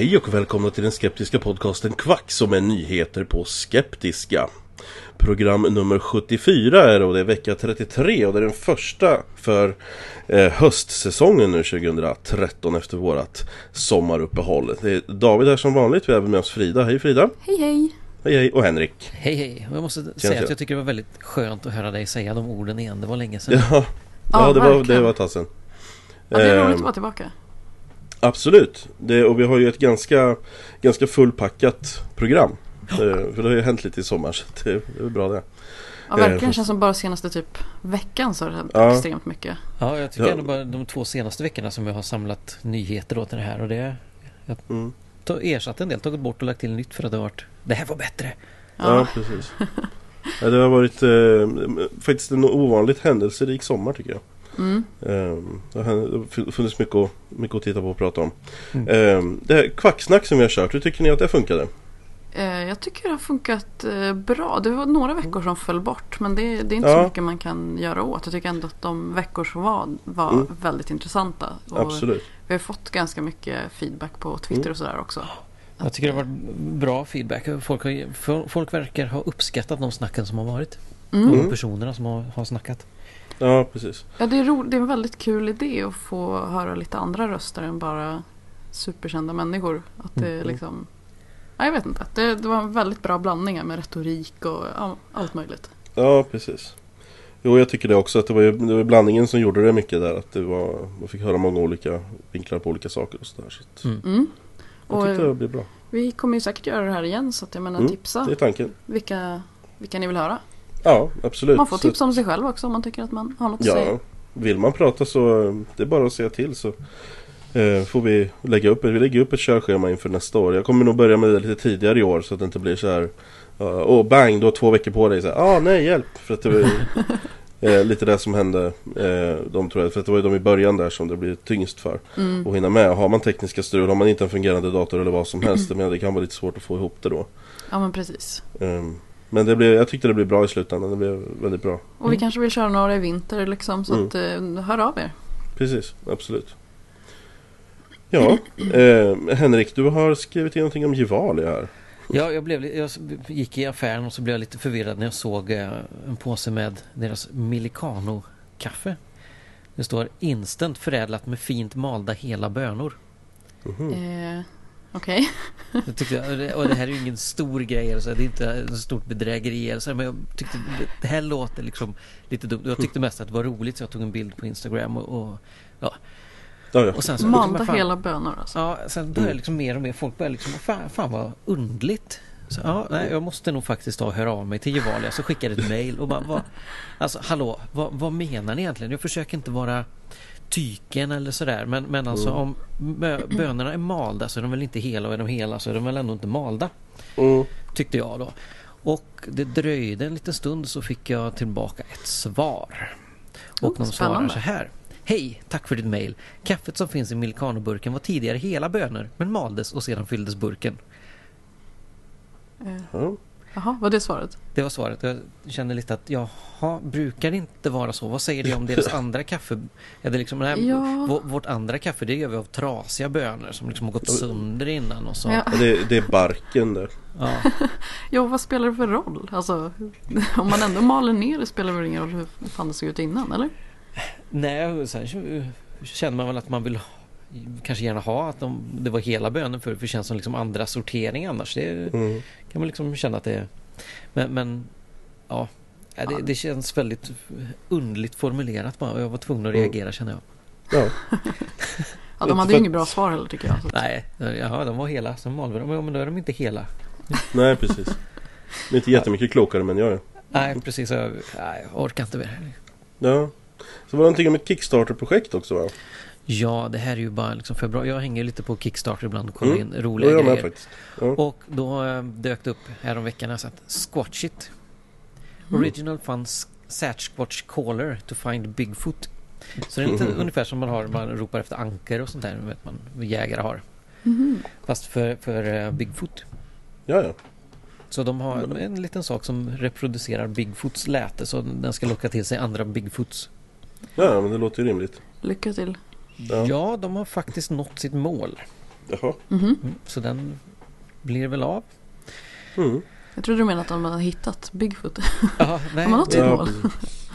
Hej och välkomna till den skeptiska podcasten Kvack som är nyheter på skeptiska. Program nummer 74 är det och det är vecka 33 och det är den första för eh, höstsäsongen nu 2013 efter vårat sommaruppehåll. Det är David här som vanligt, vi har även med oss Frida. Hej Frida! Hej hej! Hej hej! Och Henrik! Hej hej! Och jag måste Tjena, säga att jag tycker det var väldigt skönt att höra dig säga de orden igen. Det var länge sedan. Ja, ja, Ja, det, var, det var tassen. Ja, det är roligt Ehm, att vara tillbaka. Absolut, det, och vi har ju ett ganska, ganska fullpackat program. Eh, För det har ju hänt lite i sommar så det är det är bra det. Ja, verkligen. eh, känns som bara senaste typ veckan så har det hänt Ja. extremt mycket. Ja, jag tycker Ja. ändå bara de två senaste veckorna som jag har samlat nyheter till det här och det... Jag Mm. ersatt en del, tagit bort och lagt till nytt för att det har varit... Det här var bättre! Ja, Ja. precis. Ja, det har varit eh, faktiskt en ovanligt händelserik sommar tycker jag. Mm. Det har funnits mycket att, mycket att titta på och prata om. Mm. Eh, det här kvacksnack som vi har kört, hur tycker ni att det funkade? Eh, Jag tycker det har funkat eh, bra. Det var några veckor som föll bort men det, det är inte Ja. så mycket man kan göra åt. Jag tycker ändå att de veckor som var var Mm. väldigt intressanta. Och Absolut. Vi har fått ganska mycket feedback på Twitter Mm. och sådär också. Jag tycker det har varit bra feedback. Folk, har, folk verkar ha uppskattat de snacken som har varit. Mm. Och Mm. personerna som har, har snackat. Ja, precis. Ja, det, är ro- det är en väldigt kul idé att få höra lite andra röster än bara superkända människor. Att det Mm. liksom... Ja, jag vet inte. Det, det var en väldigt bra blandning med retorik och ja, allt möjligt. Ja, precis. Jo, jag tycker det också. Att det var, ju, det var blandningen som gjorde det mycket där. Att det var, man fick höra många olika vinklar på olika saker och sådär. Så att, Mm. Mm. jag Och tyckte det blev bra. vi kommer ju säkert göra det här igen så att jag menar Mm, tipsa Det är tanken. vilka, vilka ni vill höra. Ja, absolut. Man får Så- tipsa om sig själv också om man tycker att man har något att Ja, säga. vill man prata så eh, det är bara att säga till så eh, får vi lägga upp, vi lägger upp ett körschema inför nästa år. Jag kommer nog börja med det lite tidigare i år så att det inte blir så här uh, Åh bang, du har två veckor på dig. Här, ah nej hjälp. För att det var eh, lite det som hände eh, de tror jag. För att det var ju de i början där som det blir tyngst för. Mm. Att hinna med. Har man tekniska strul, har man inte en fungerande dator eller vad som helst. Men det kan vara lite svårt att få ihop det då. Ja men precis. Ehm, men det blev, jag tyckte det blev bra i slutändan. Det blev väldigt bra. Och vi kanske vill köra några i vinter liksom så Mm. att eh, hör av er. Precis, absolut. Ja, eh, Henrik, du har skrivit in någonting om Gevalia här. Ja, jag, blev, jag gick i affären och så blev jag lite förvirrad när jag såg eh, en påse med deras Milicano-kaffe. Det står instant förädlat med fint malda hela bönor. Mhm. Eh, Okej. Tyckte jag, och det- här är ju ingen stor grej, eller så, det är inte ett stort bedrägeri eller så, men jag tyckte det- här låter liksom lite dumt. Jag tyckte mest att det var roligt så jag tog en bild på Instagram och, och ja. Ja, ja. Och sen så, Malda men fan- hela bönor alltså. Ja, sen började liksom mer och mer folk började liksom, fan, fan vad undligt. Så, ja, nej, jag måste nog faktiskt ta och höra av mig till Gevalia. Så skickade ett mail och bara, vad, alltså hallå, vad, vad menar ni egentligen? Jag försöker inte vara tyken eller sådär. Men, men alltså Mm. om bönorna är malda så är de väl inte hela och är de hela så är de väl ändå inte malda. Mm. Tyckte jag då. Och det dröjde en liten stund så fick jag tillbaka ett svar. Och Oh, de svarar så här. Hej, tack för ditt mail. Kaffet som finns i Milcano-burken var tidigare hela bönor men maldes och sedan fylldes burken. Ja. Jaha, var det svaret? Det var svaret. Jag kände lite att jaha, brukar det inte vara så? Vad säger det om deras andra kaffe? Är det liksom, nej, Ja. vå- Vårt andra kaffe det gör vi av trasiga bönor som liksom har gått sönder innan och så. Ja. Ja, Det, det är barken där. Ja. Jo, vad spelar det för roll? Alltså, om man ändå maler ner det spelar det väl ingen roll hur fan det såg ut innan, eller? Nej, sen så känner man väl att man vill kanske gärna ha att de, det var hela bönor för för det känns som liksom andra sortering annars. Det Mm. Kan man liksom känna att det är. Men, men ja, det, det känns väldigt underligt formulerat bara och jag var tvungen att reagera känner jag. Ja. Ja, de hade ju inget bra svar heller tycker jag. Att, Nej, ja, de var hela. Sen malde de, men då är de inte hela. Nej, precis. Det är inte jättemycket klokare men jag är. Nej, precis. Jag, nej, jag orkar inte mer. Ja. Så var det någonting om ett Kickstarter-projekt också va? Ja, det här är ju bara liksom februari. Jag hänger lite på Kickstarter ibland och kollar Mm. in roliga jag grejer. Ja. Och då eh, dök det upp häromveckan alltså att Squatch It. Original Funds Sasquatch Caller to find Bigfoot. Så det är lite Mm. ungefär som man har man ropar efter anker och sånt där. Vet man, jägare har. Mhm. Fast för, för eh, Bigfoot. ja, ja. Så de har en liten sak som reproducerar Bigfoots läte så den ska locka till sig andra Bigfoots. Ja, men det låter ju rimligt. Lycka till. Ja. Ja, de har faktiskt nått sitt mål. Jaha. Mhm. Mm, Så den blir väl av. Mm. Jag trodde du menade att de hade hittat Bigfoot. Ja, nej, Har man nått det- sitt Ja, mål?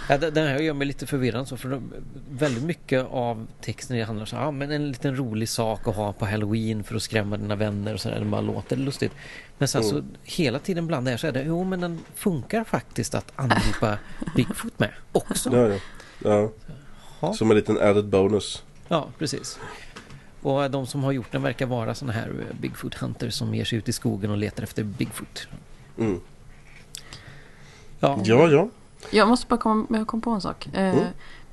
Ja, den här gör mig lite förvirrad så för de, väldigt mycket av texten handlar om ja, men en liten rolig sak att ha på halloween för att skrämma dina vänner och sådär. Det bara låter lustigt. Men sen så Mm. hela tiden bland det här så är det jo men den funkar faktiskt att angripa Bigfoot med också. Ja. ja. Ja, Som en liten added bonus. Ja precis. Och de som har gjort den verkar vara sådana här eh, Bigfoot hunters som ger sig ut i skogen och letar efter Bigfoot. Mm. Ja, Ja, ja. Jag måste bara komma, jag kom på en sak. Eh, Mm.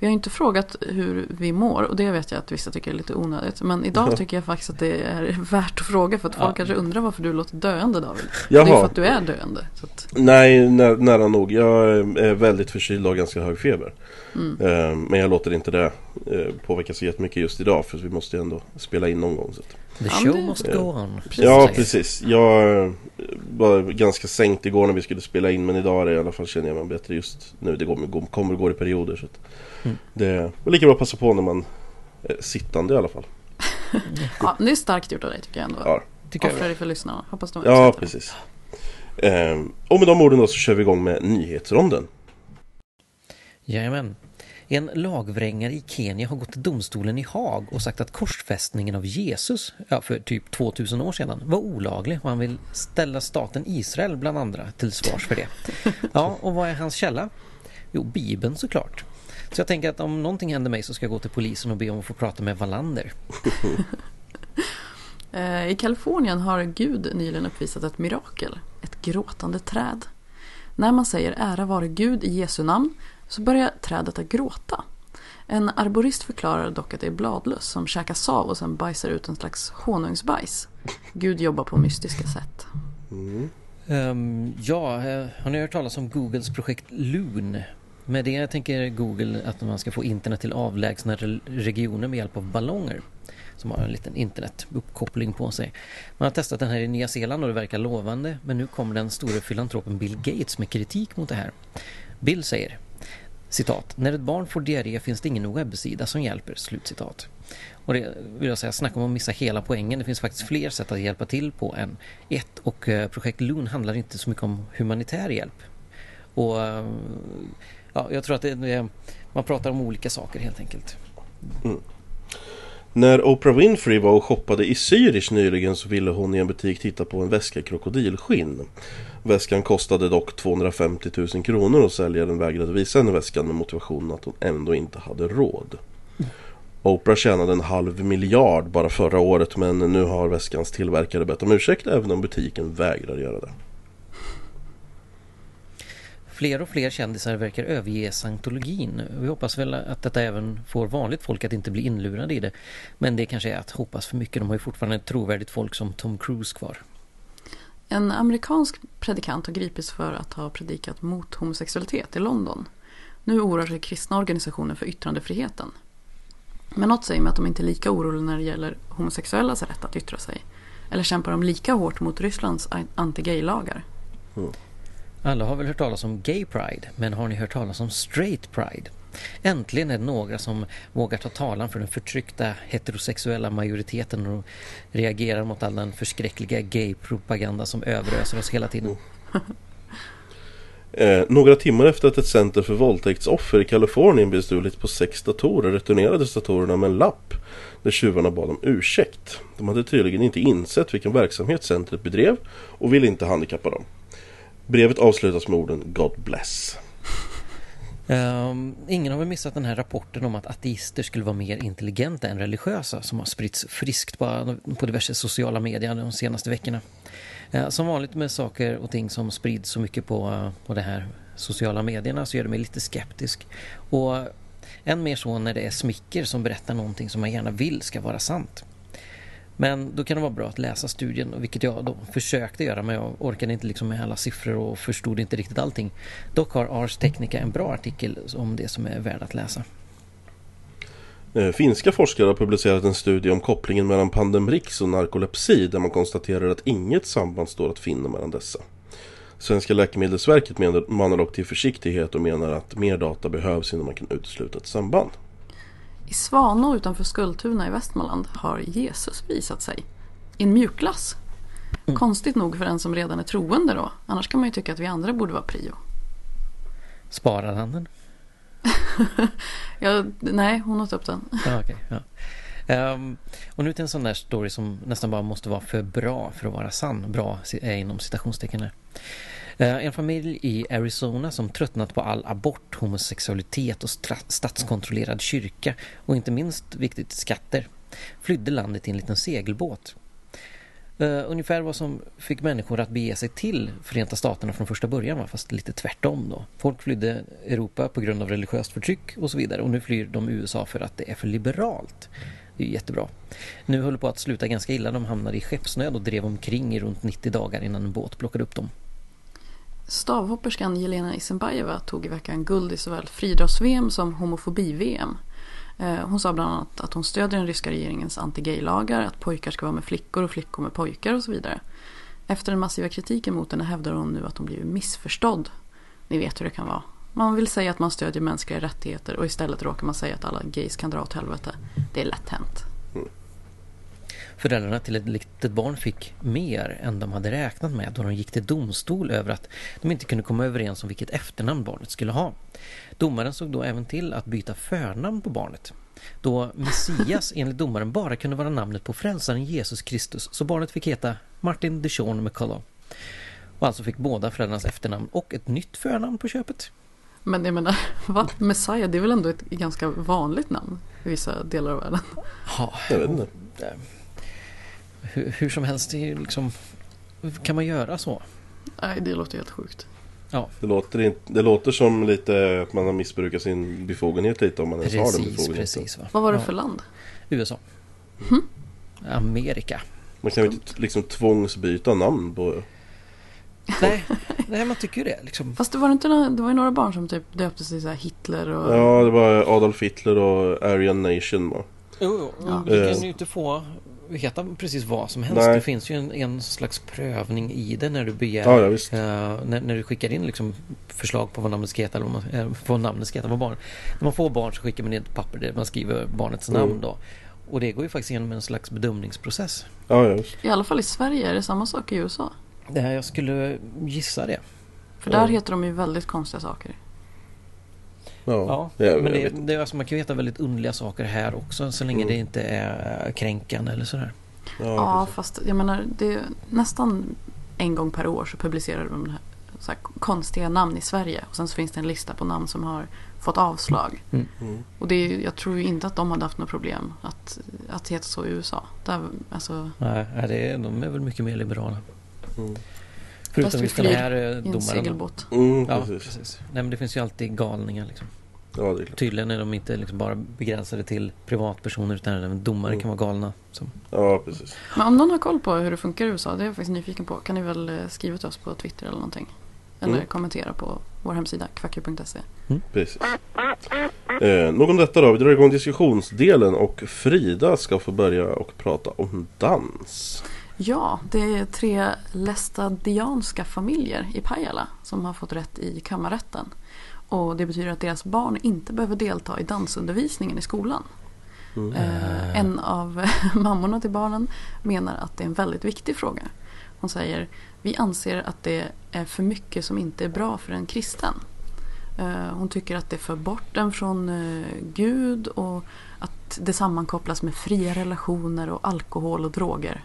Vi har ju inte frågat hur vi mår och det vet jag att vissa tycker är lite onödigt. Men idag Ja. tycker jag faktiskt att det är värt att fråga för att folk Ja. kanske undrar varför du låter döende David. Det är för Jaha. att du är döende. Så att, Nej, nä nära nog. Jag är väldigt förkyld och har ganska hög feber. mm. Eh, Men jag låter inte det eh, påverka så jättemycket just idag för vi måste ju ändå spela in någon gång. Så. att- the Ja, show must go on. Ja, säger. precis. Jag eh, var ganska sänkt igår när vi skulle spela in men idag är det i alla fall känner jag mig bättre just nu. Det går, går, kommer och går i perioder. Så att Mm. Det är lika bra att passa på när man är sittande i alla fall. ja, det är starkt gjort av dig tycker jag ändå. Ja, Tycker jag. Offra dig för lyssnarna. Hoppas de ja precis. Eh, och med de orden då så kör vi igång med nyhetsronden. Jajamän. En lagvrängare i Kenya har gått till domstolen i Haag och sagt att korsfästningen av Jesus ja, för typ 2000 år sedan var olaglig och han vill ställa staten Israel bland andra till svars för det. Ja, och vad är hans källa? Jo, Bibeln såklart. Så jag tänker att om någonting händer mig så ska jag gå till polisen och be om att få prata med Wallander. Eh, I Kalifornien har Gud nyligen uppvisat ett mirakel. Ett gråtande träd. När man säger ära vare Gud i Jesu namn så börjar trädet att gråta. En arborist förklarar dock att det är bladlöss som käkar sav och sen bajsar ut en slags honungsbajs. Gud jobbar på mystiska sätt. Mm. Ehm, ja, eh, har ni hört talas om Googles projekt Loon? Med det tänker Google att man ska få internet till avlägsna regioner med hjälp av ballonger som har en liten internetuppkoppling på sig. Man har testat den här i Nya Zeeland och det verkar lovande men nu kommer den store filantropen Bill Gates med kritik mot det här. Bill säger Citat. När ett barn får diarré finns det ingen webbsida som hjälper. Slutcitat. Och det vill jag säga, snacka om att missa hela poängen. Det finns faktiskt fler sätt att hjälpa till på än ett. Och eh, projekt Loon handlar inte så mycket om humanitär hjälp. Och eh, ja, jag tror att det, eh, man pratar om olika saker helt enkelt. Mm. När Oprah Winfrey var och shoppade i Zürich nyligen så ville hon i en butik titta på en väska i krokodilskinn. Väskan kostade dock 250 000 kronor och säljaren vägrade visa henne väskan med motivationen att hon ändå inte hade råd. Oprah tjänade en halv miljard bara förra året men nu har väskans tillverkare bett om ursäkt även om butiken vägrar göra det. Fler och fler kändisar verkar överge scientologin. Vi hoppas väl att detta även får vanligt folk att inte bli inlurade i det. Men det kanske är att hoppas för mycket. De har ju fortfarande ett trovärdigt folk som Tom Cruise kvar. En amerikansk predikant har gripits för att ha predikat mot homosexualitet i London. Nu oroar sig kristna organisationer för yttrandefriheten. Men något säger mig att de inte är lika oroliga när det gäller homosexuellas rätt att yttra sig. Eller kämpar de lika hårt mot Rysslands anti-gay-lagar? Alla har väl hört talas om Gay Pride, men har ni hört talas om Straight Pride? Äntligen är det några som vågar ta talan för den förtryckta heterosexuella majoriteten och reagerar mot all den förskräckliga gay-propaganda som överöser oss hela tiden. Eh, några timmar efter att ett center för våldtäktsoffer i Kalifornien bestulit på sex datorer returnerades datorerna med en lapp där tjuvarna bad om ursäkt. De hade tydligen inte insett vilken verksamhet centret bedrev och ville inte handikappa dem. Brevet avslutas med orden God bless. Um, ingen har väl missat den här rapporten om att ateister skulle vara mer intelligenta än religiösa som har spritts friskt på, på diverse sociala medier de senaste veckorna. Uh, som vanligt med saker och ting som sprids så mycket på, uh, på de här sociala medierna så gör det mig lite skeptisk. Och än mer så när det är smicker som berättar någonting som man gärna vill ska vara sant. Men då kan det vara bra att läsa studien, vilket jag då försökte göra men jag orkade inte liksom med alla siffror och förstod inte riktigt allting. Dock har Ars Technica en bra artikel om det som är värd att läsa. Eh, finska forskare har publicerat en studie om kopplingen mellan Pandemrix och narkolepsi där man konstaterar att inget samband står att finna mellan dessa. Svenska Läkemedelsverket manar dock till försiktighet och menar att mer data behövs innan man kan utesluta ett samband. I Svanå utanför Skultuna i Västmanland har Jesus visat sig. I en mjukglass. Mm. Konstigt nog för en som redan är troende då. Annars kan man ju tycka att vi andra borde vara prio. Sparar han den? ja, nej, hon åt upp den. ja, okay, ja. Um, och nu till en sån där story som nästan bara måste vara för bra för att vara sann. Bra är inom citationstecken Eh, Eh, en familj i Arizona som tröttnat på all abort, homosexualitet och statskontrollerad kyrka och inte minst viktigt skatter flydde landet i en liten segelbåt. Eh, ungefär vad som fick människor att bege sig till Förenta Staterna från första början var fast lite tvärtom då. Folk flydde Europa på grund av religiöst förtryck och så vidare och nu flyr de USA för att det är för liberalt. Det är jättebra. Nu höll på att sluta ganska illa. De hamnade i skeppsnöd och drev omkring i runt 90 dagar innan en båt plockade upp dem. Stavhopperskan Jelena Isenbajeva tog i veckan guld i såväl friidrotts-VM som homofobi-VM. Eh, hon sa bland annat att hon stödjer den ryska regeringens anti-gay-lagar, att pojkar ska vara med flickor och flickor med pojkar och så vidare. Efter den massiva kritiken mot henne hävdar hon nu att hon blivit missförstådd. Ni vet hur det kan vara. Man vill säga att man stödjer mänskliga rättigheter och istället råkar man säga att alla gays kan dra åt helvete. Det är lätt hänt. Föräldrarna till ett litet barn fick mer än de hade räknat med då de gick till domstol över att de inte kunde komma överens om vilket efternamn barnet skulle ha. Domaren såg då även till att byta förnamn på barnet. Då Messias enligt domaren bara kunde vara namnet på frälsaren Jesus Kristus så barnet fick heta Martin DeShawn McCullough. Och alltså fick båda föräldrarnas efternamn och ett nytt förnamn på köpet. Men jag menar, va? Messiah det är väl ändå ett ganska vanligt namn i vissa delar av världen? Ja, jag vet inte hur, hur som helst, det är liksom, kan man göra så? Nej, det låter helt sjukt. Ja. Det, låter det låter som lite att man har missbrukat sin befogenhet lite om man ens har den befogenheten. Precis, va? Vad var det för land? USA. Mm. Amerika. Man kan ju inte liksom tvångsbyta namn på... nej, nej, man tycker ju det. Liksom. Fast det var inte det var ju några barn som typ döpte sig så Hitler och... Ja, det var Adolf Hitler och Aryan Nation va? Jo, jo. Ja. Du kan ju inte få heta precis vad som helst. Nej. Det finns ju en, en, slags prövning i det när du begär ja, ja, uh, när, när, du skickar in liksom förslag på vad namnet ska heta eller vad, man, vad namnet ska heta på barn. När man får barn så skickar man in ett papper där man skriver barnets mm. namn då. Och det går ju faktiskt igenom en slags bedömningsprocess. Ja, just. I alla fall i Sverige, är det samma sak i USA? Det här, jag skulle gissa det. För där heter de ju väldigt konstiga saker. Ja, ja men det, det, alltså, man kan ju veta väldigt underliga saker här också så länge mm. det inte är kränkande eller sådär. Ja, ja fast jag menar det är nästan en gång per år så publicerar de här, så här konstiga namn i Sverige. Och sen så finns det en lista på namn som har fått avslag. Mm. Mm. Och det är, jag tror ju inte att de hade haft något problem att, att heta så i USA. Där, alltså... Nej, det är, de är väl mycket mer liberala. Mm. Förutom just den här eh, domaren. I en segelbåt. Mm, ja, precis. precis. Nej, men det finns ju alltid galningar liksom. Ja, det är klart. Tydligen är de inte liksom bara begränsade till privatpersoner utan även domare mm. kan vara galna. Så. Ja, precis. Men om någon har koll på hur det funkar i USA, det är jag faktiskt nyfiken på. Kan ni väl eh, skriva till oss på Twitter eller någonting? Eller mm. kommentera på vår hemsida, kvacku.se. Mm. Precis. Eh, nog om detta då, vi drar igång diskussionsdelen och Frida ska få börja och prata om dans. Ja, det är tre lästadianska familjer i Pajala som har fått rätt i kammarrätten. Och det betyder att deras barn inte behöver delta i dansundervisningen i skolan. Eh, en av mammorna till barnen menar att det är en väldigt viktig fråga. Hon säger vi anser att det är för mycket som inte är bra för en kristen. Eh, hon tycker att det för bort den från eh, Gud och att det sammankopplas med fria relationer och alkohol och droger.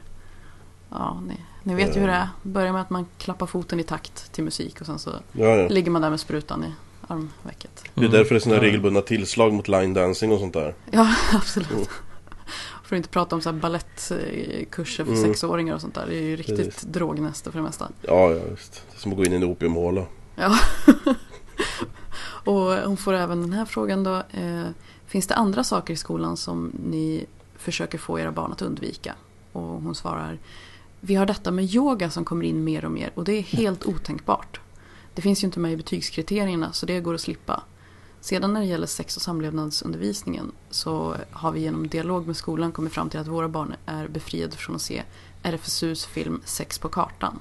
Ja, ni, ni vet ju hur det är. Börjar med att man klappar foten i takt till musik och sen så Ja, ja. ligger man där med sprutan i armvecket. Det är därför det är sådana regelbundna tillslag mot line dancing och sånt där. Ja, absolut. För att inte prata om så här ballettkurser för Mm. sexåringar och sånt där. Det är ju riktigt Precis. drognäste för det mesta. Ja, ja visst. Det är som att gå in i en opiumhåla. Ja. och hon får även den här frågan då. Eh, finns det andra saker i skolan som ni försöker få era barn att undvika? Och hon svarar. Vi har detta med yoga som kommer in mer och mer och det är helt otänkbart. Det finns ju inte med i betygskriterierna så det går att slippa. Sedan när det gäller sex och samlevnadsundervisningen så har vi genom dialog med skolan kommit fram till att våra barn är befriade från att se RFSUs film Sex på kartan.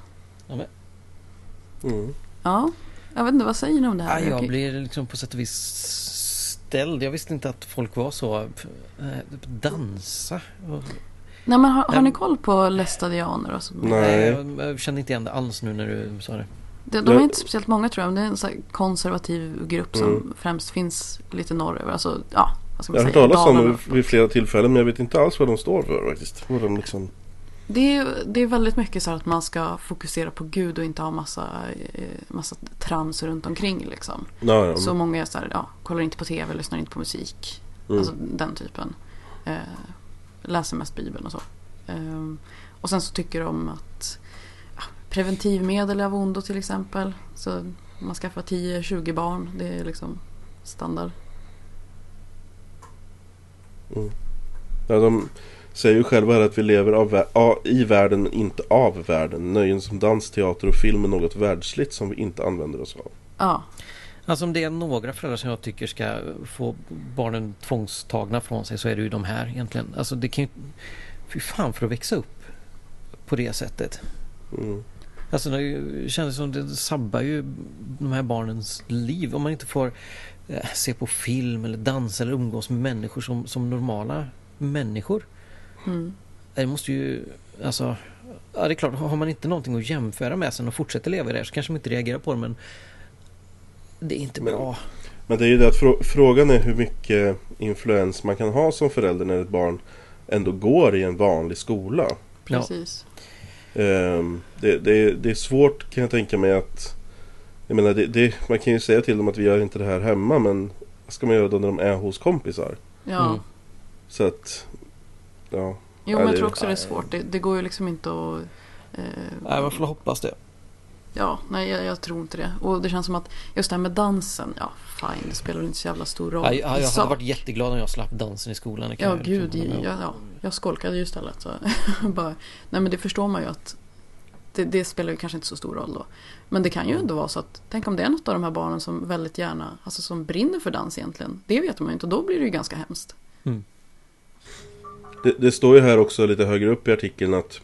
Mm. Ja, jag vet inte, vad säger ni om det här? ja, jag blir liksom på sätt och vis ställd. Jag visste inte att folk var så... eh, dansa. Nej, men har, har Ehm. ni koll på lästadianer? Och så? Nej. jag, jag kände inte igen det alls nu när du sa det. De, de är inte speciellt många tror jag, men det är en så här konservativ grupp som Mm. främst finns lite norröver. Alltså, ja, vad ska man Jag har hört talas om det vid flera tillfällen men jag vet inte alls vad de står för faktiskt. Vad de liksom... Det är, det är väldigt mycket så att man ska fokusera på Gud och inte ha massa, eh, massa trams runt omkring. Liksom. Ja, ja. Så många är så här, ja, kollar inte på tv, lyssnar inte på musik. Mm. Alltså den typen. Eh, läser mest Bibeln och så. Eh, och sen så tycker de att ja, preventivmedel är av ondo till exempel. Så man skaffar 10-20 barn. Det är liksom standard. Ja, de säger ju själva här att vi lever av, i världen men inte av världen. Nöjen som dans, teater och film är något världsligt som vi inte använder oss av. Ja, Alltså om det är några föräldrar som jag tycker ska få barnen tvångstagna från sig så är det ju de här egentligen. Alltså det kan ju... Fy fan för att växa upp på det sättet. Mm. Alltså det känns som det sabbar ju de här barnens liv om man inte får eh, se på film eller dansa eller umgås med människor som, som normala människor. mm. Det måste ju, alltså, ja det är klart, har man inte någonting att jämföra med sen och fortsätter leva i det här så kanske man inte reagerar på det men det är inte Men- bra. Men det är ju det att frå- frågan är hur mycket influens man kan ha som förälder när ett barn ändå går i en vanlig skola. Precis. Ehm, det, det, det är svårt kan jag tänka mig att Jag menar det, det, man kan ju säga till dem att vi gör inte det här hemma men Vad ska man göra då när de är hos kompisar? Ja. Mm. Så att Ja Jo, Ja, men jag det- tror också det är svårt. Det, det går ju liksom inte att... Eh, Nej, man får hoppas det. Ja, nej jag, jag tror inte det. Och det känns som att just det här med dansen, ja fine, det spelar väl inte så jävla stor roll Ja, jag, jag hade varit jätteglad om jag slapp dansen i skolan. Ja jag gud, liksom med ja, jag skolkade ju istället. Så. Bara, nej men det förstår man ju att det, det spelar ju kanske inte så stor roll då. Men det kan ju ändå vara så att, tänk om det är något av de här barnen som väldigt gärna, alltså som brinner för dans egentligen. Det vet man ju inte och då blir det ju ganska hemskt. det, det står ju här också lite högre upp i artikeln att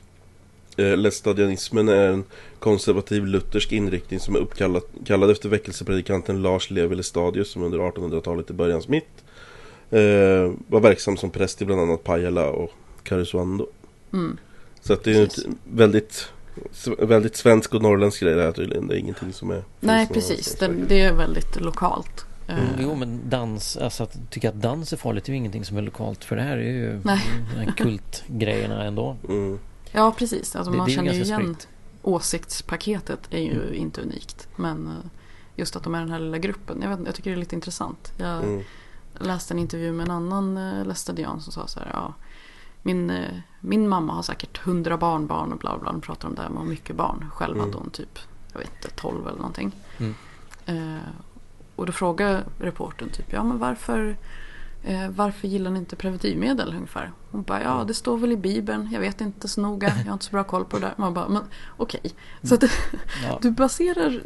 Lästadianismen är en konservativ luthersk inriktning som är uppkallad kallad efter väckelsepredikanten Lars Levi Lestadius som under 1800-talet i början mitt eh, var verksam som präst i bland annat Pajala och Karesuando. Mm. Så att det är Precis. väldigt Väldigt svensk och norrländsk grej det här tydligen. Det är ingenting som är Nej precis, det, det är väldigt lokalt. Eh, Mm, jo men dans, alltså att tycka att dans är farligt är ju ingenting som är lokalt för det här är ju Nej. kultgrejerna ändå. Mm. Ja precis, alltså Det- man det känner ju igen spritt. åsiktspaketet är ju inte unikt. Men eh, just att de är den här lilla gruppen, jag, vet, jag tycker det är lite intressant. Jag Mm. läste en intervju med en annan uh, lästadian som sa så här, ja, min, eh, min mamma har säkert hundra barnbarn och bla bla, de pratar om det här med mycket barn. Själv Mm. hade hon typ, jag vet inte, 12 eller någonting. Mm. Eh, och då frågade reportern typ, ja men varför Eh, varför gillar ni inte preventivmedel ungefär? Hon bara, ja det står väl i bibeln, jag vet inte så noga, jag har inte så bra koll på det där. Man bara, men okej. Så att Ja. du baserar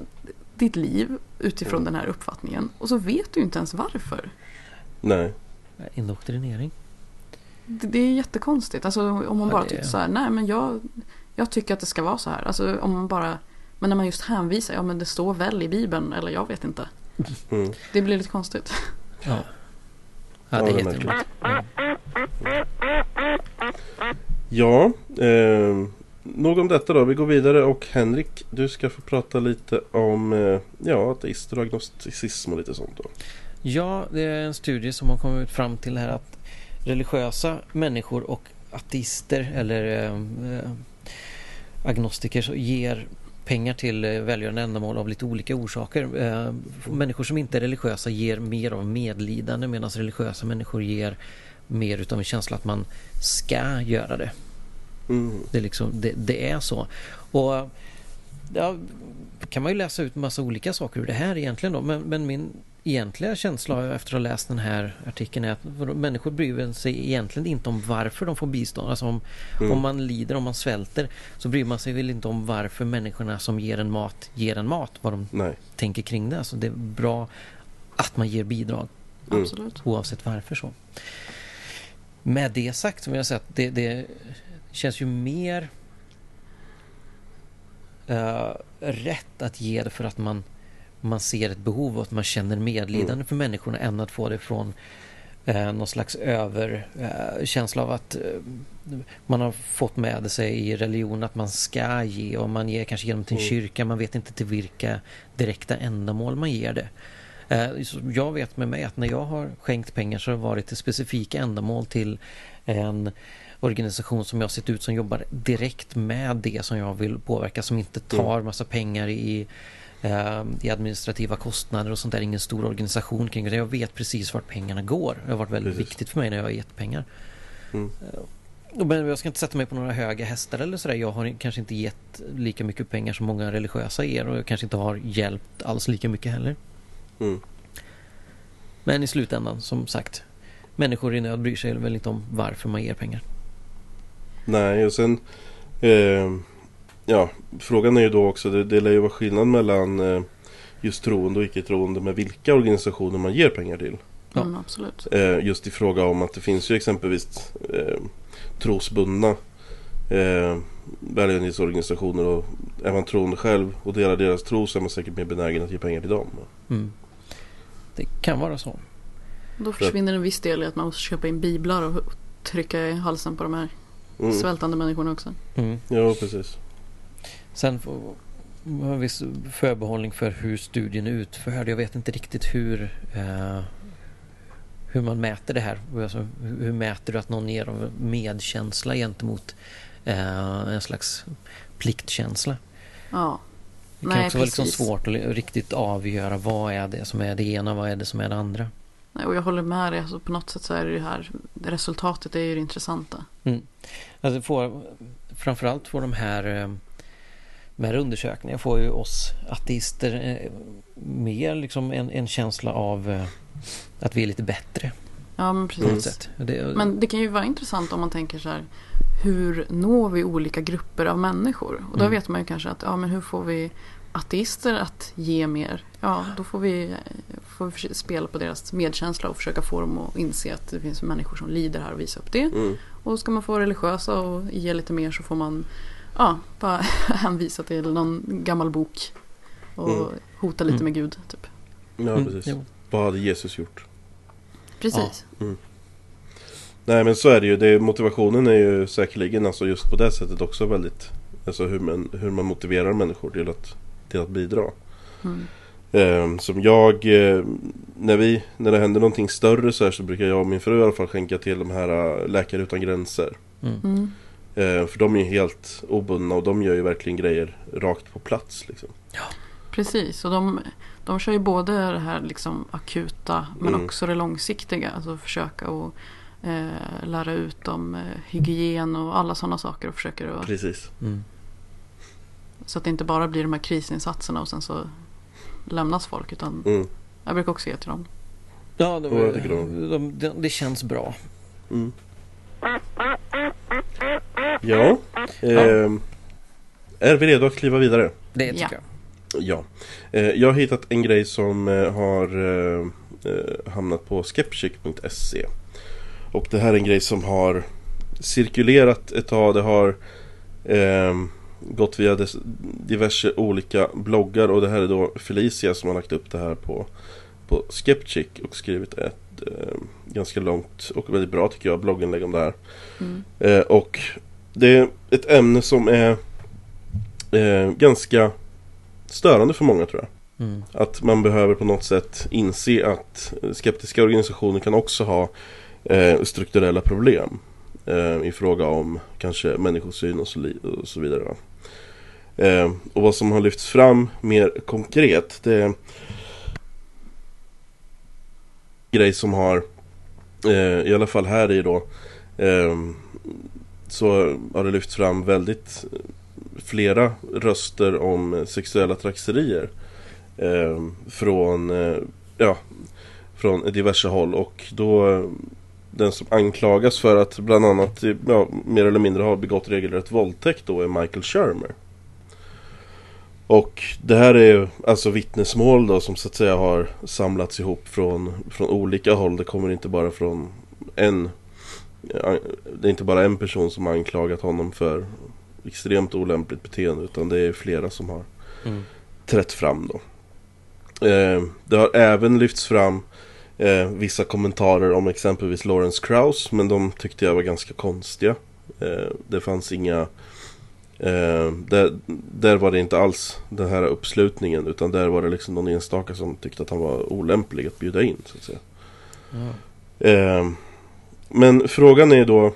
ditt liv utifrån den här uppfattningen och så vet du inte ens varför. Nej. Indoktrinering. Det, det är jättekonstigt. Alltså om man Ja, bara är- tycker så här, nej men jag, jag tycker att det ska vara så här. Alltså om man bara, men när man just hänvisar, ja men det står väl i Bibeln, eller jag vet inte. Mm. Det blir lite konstigt. Ja. Ja, det är jätteroligt. Ja. Eh, nog om detta då. Vi går vidare och Henrik, du ska få prata lite om eh, ja, ateister och agnosticism och lite sånt då. Ja, det är en studie som har kommit fram till här att religiösa människor och ateister eller eh, eh, agnostiker så ger pengar till eh, välgörande ändamål av lite olika orsaker. Eh, människor som inte är religiösa ger mer av medlidande medan religiösa människor ger mer utav en känsla att man ska göra det. Mm. Det är, liksom, det, det är så. Och ja, kan man ju läsa ut massa olika saker ur det här egentligen då. Men, men min egentliga känsla efter att ha läst den här artikeln är att människor bryr sig egentligen inte om varför de får bistånd. Alltså om, Mm. om man lider, om man svälter så bryr man sig väl inte om varför människorna som ger en mat ger en mat. Vad de Nej. tänker kring det. Alltså det är bra att man ger bidrag Mm. Absolut. oavsett varför så. Med det sagt så vill jag säga att det, det känns ju mer eh, rätt att ge det för att man, man ser ett behov och att man känner medlidande Mm. för människorna än att få det från eh, någon slags överkänsla eh, av att eh, man har fått med sig i religion att man ska ge och man ger kanske genom till en Mm. kyrka. Man vet inte till vilka direkta ändamål man ger det. Eh, Jag vet med mig att när jag har skänkt pengar så har det varit till specifika ändamål till en organisation som jag sett ut som jobbar direkt med det som jag vill påverka som inte tar massa pengar i, i administrativa kostnader och sånt där. Ingen stor organisation kring det. Jag vet precis vart pengarna går. Det har varit väldigt Precis. viktigt för mig när jag har gett pengar. Mm. Eh, Men jag ska inte sätta mig på några höga hästar eller sådär. Jag har kanske inte gett lika mycket pengar som många religiösa ger och jag kanske inte har hjälpt alls lika mycket heller. Mm. Men i slutändan, som sagt, människor i nöd bryr sig väl inte om varför man ger pengar. Nej, och sen eh, Ja, frågan är ju då också Det, det lär ju vara skillnad mellan eh, Just troende och icke-troende med vilka organisationer man ger pengar till. Ja. Mm, absolut. Eh, just i fråga om att det finns ju exempelvis eh, trosbundna eh, välgörenhetsorganisationer och är man troende själv och delar deras tro så är man säkert mer benägen att ge pengar till dem. Mm. Det kan vara så. Då försvinner en viss del i att man måste köpa in biblar och trycka i halsen på de här Mm. svältande människorna också. Mm. Ja, precis. Sen har viss förbehållning för hur studien är utförd. Jag vet inte riktigt hur eh, hur man mäter det här. Alltså, hur, mäter du att någon ger medkänsla gentemot eh, en slags pliktkänsla? Ja. Det kan Nej, också vara liksom svårt att riktigt avgöra vad är det som är det ena och vad är det som är det andra. Nej, och jag håller med dig. Alltså, på något sätt så är det ju här resultatet är ju det intressanta. Alltså får, framförallt får de här, eh, de här undersökningarna får ju oss ateister eh, mer liksom en, en känsla av eh, att vi är lite bättre Ja, men precis. Det, Men det kan ju vara intressant om man tänker så här. Hur når vi olika grupper av människor? Och då Mm. vet man ju kanske att ja, men hur får vi ateister att ge mer? Ja, då får vi, får vi spela på deras medkänsla och försöka få dem att inse att det finns människor som lider här och visa upp det. Mm. Och ska man få religiösa och ge lite mer så får man ja, bara hänvisa till någon gammal bok. Och Mm. hota lite Mm. med Gud. Typ. Ja, Mm, precis. jo. Vad hade Jesus gjort? Precis. Nej men så är det ju. Det, motivationen är ju säkerligen alltså just på det sättet också väldigt Alltså hur man, hur man motiverar människor till att, till att bidra. Mm. Eh, som jag, eh, när, vi, när det händer någonting större så här så brukar jag och min fru i alla fall skänka till de här eh, Läkare Utan Gränser. Mm. Eh, för de är ju helt obundna och de gör ju verkligen grejer rakt på plats liksom. Precis, och de, de kör ju både det här liksom akuta men Mm. också det långsiktiga. Alltså försöka att eh, lära ut om eh, hygien och alla sådana saker. Och försöker att, Precis. Mm. så att det inte bara blir de här krisinsatserna och sen så lämnas folk. Utan Mm. jag brukar också ge till dem. Ja, de, Och jag tycker de- de, de, det känns bra. Mm. Ja. Eh, är vi redo att kliva vidare? Det tycker Ja. jag. Ja. Eh, jag har hittat en grej som eh, har eh, hamnat på skeptic.se. Och det här är en grej som har cirkulerat ett tag. Det har eh, gått via des, diverse olika bloggar och det här är då Felicia som har lagt upp det här på, på Skeptic och skrivit ett ganska långt och väldigt bra tycker jag blogginlägg om det här. Mm. Eh, och det är ett ämne som är eh, ganska störande för många tror jag. Mm. Att man behöver på något sätt inse att skeptiska organisationer kan också ha eh, strukturella problem. Eh, I fråga om kanske människosyn och så, och så vidare. Va? Eh, och vad som har lyfts fram mer konkret det är grej som har eh, i alla fall här i då eh, så har det lyfts fram väldigt flera röster om sexuella trakasserier eh, från, eh, ja, från diverse håll och då den som anklagas för att bland annat ja, mer eller mindre ha begått regelrätt våldtäkt då är Michael Shermer. Och det här är ju alltså vittnesmål då som så att säga har samlats ihop från, från olika håll. Det kommer inte bara från en Det är inte bara en person som har anklagat honom för extremt olämpligt beteende utan det är flera som har Mm. trätt fram då. Eh, det har även lyfts fram eh, vissa kommentarer om exempelvis Lawrence Krauss men de tyckte jag var ganska konstiga. Eh, det fanns inga eh, där, där var det inte alls den här uppslutningen utan där var det liksom någon enstaka som tyckte att han var olämplig att bjuda in så att säga. Ja. Eh, men frågan är då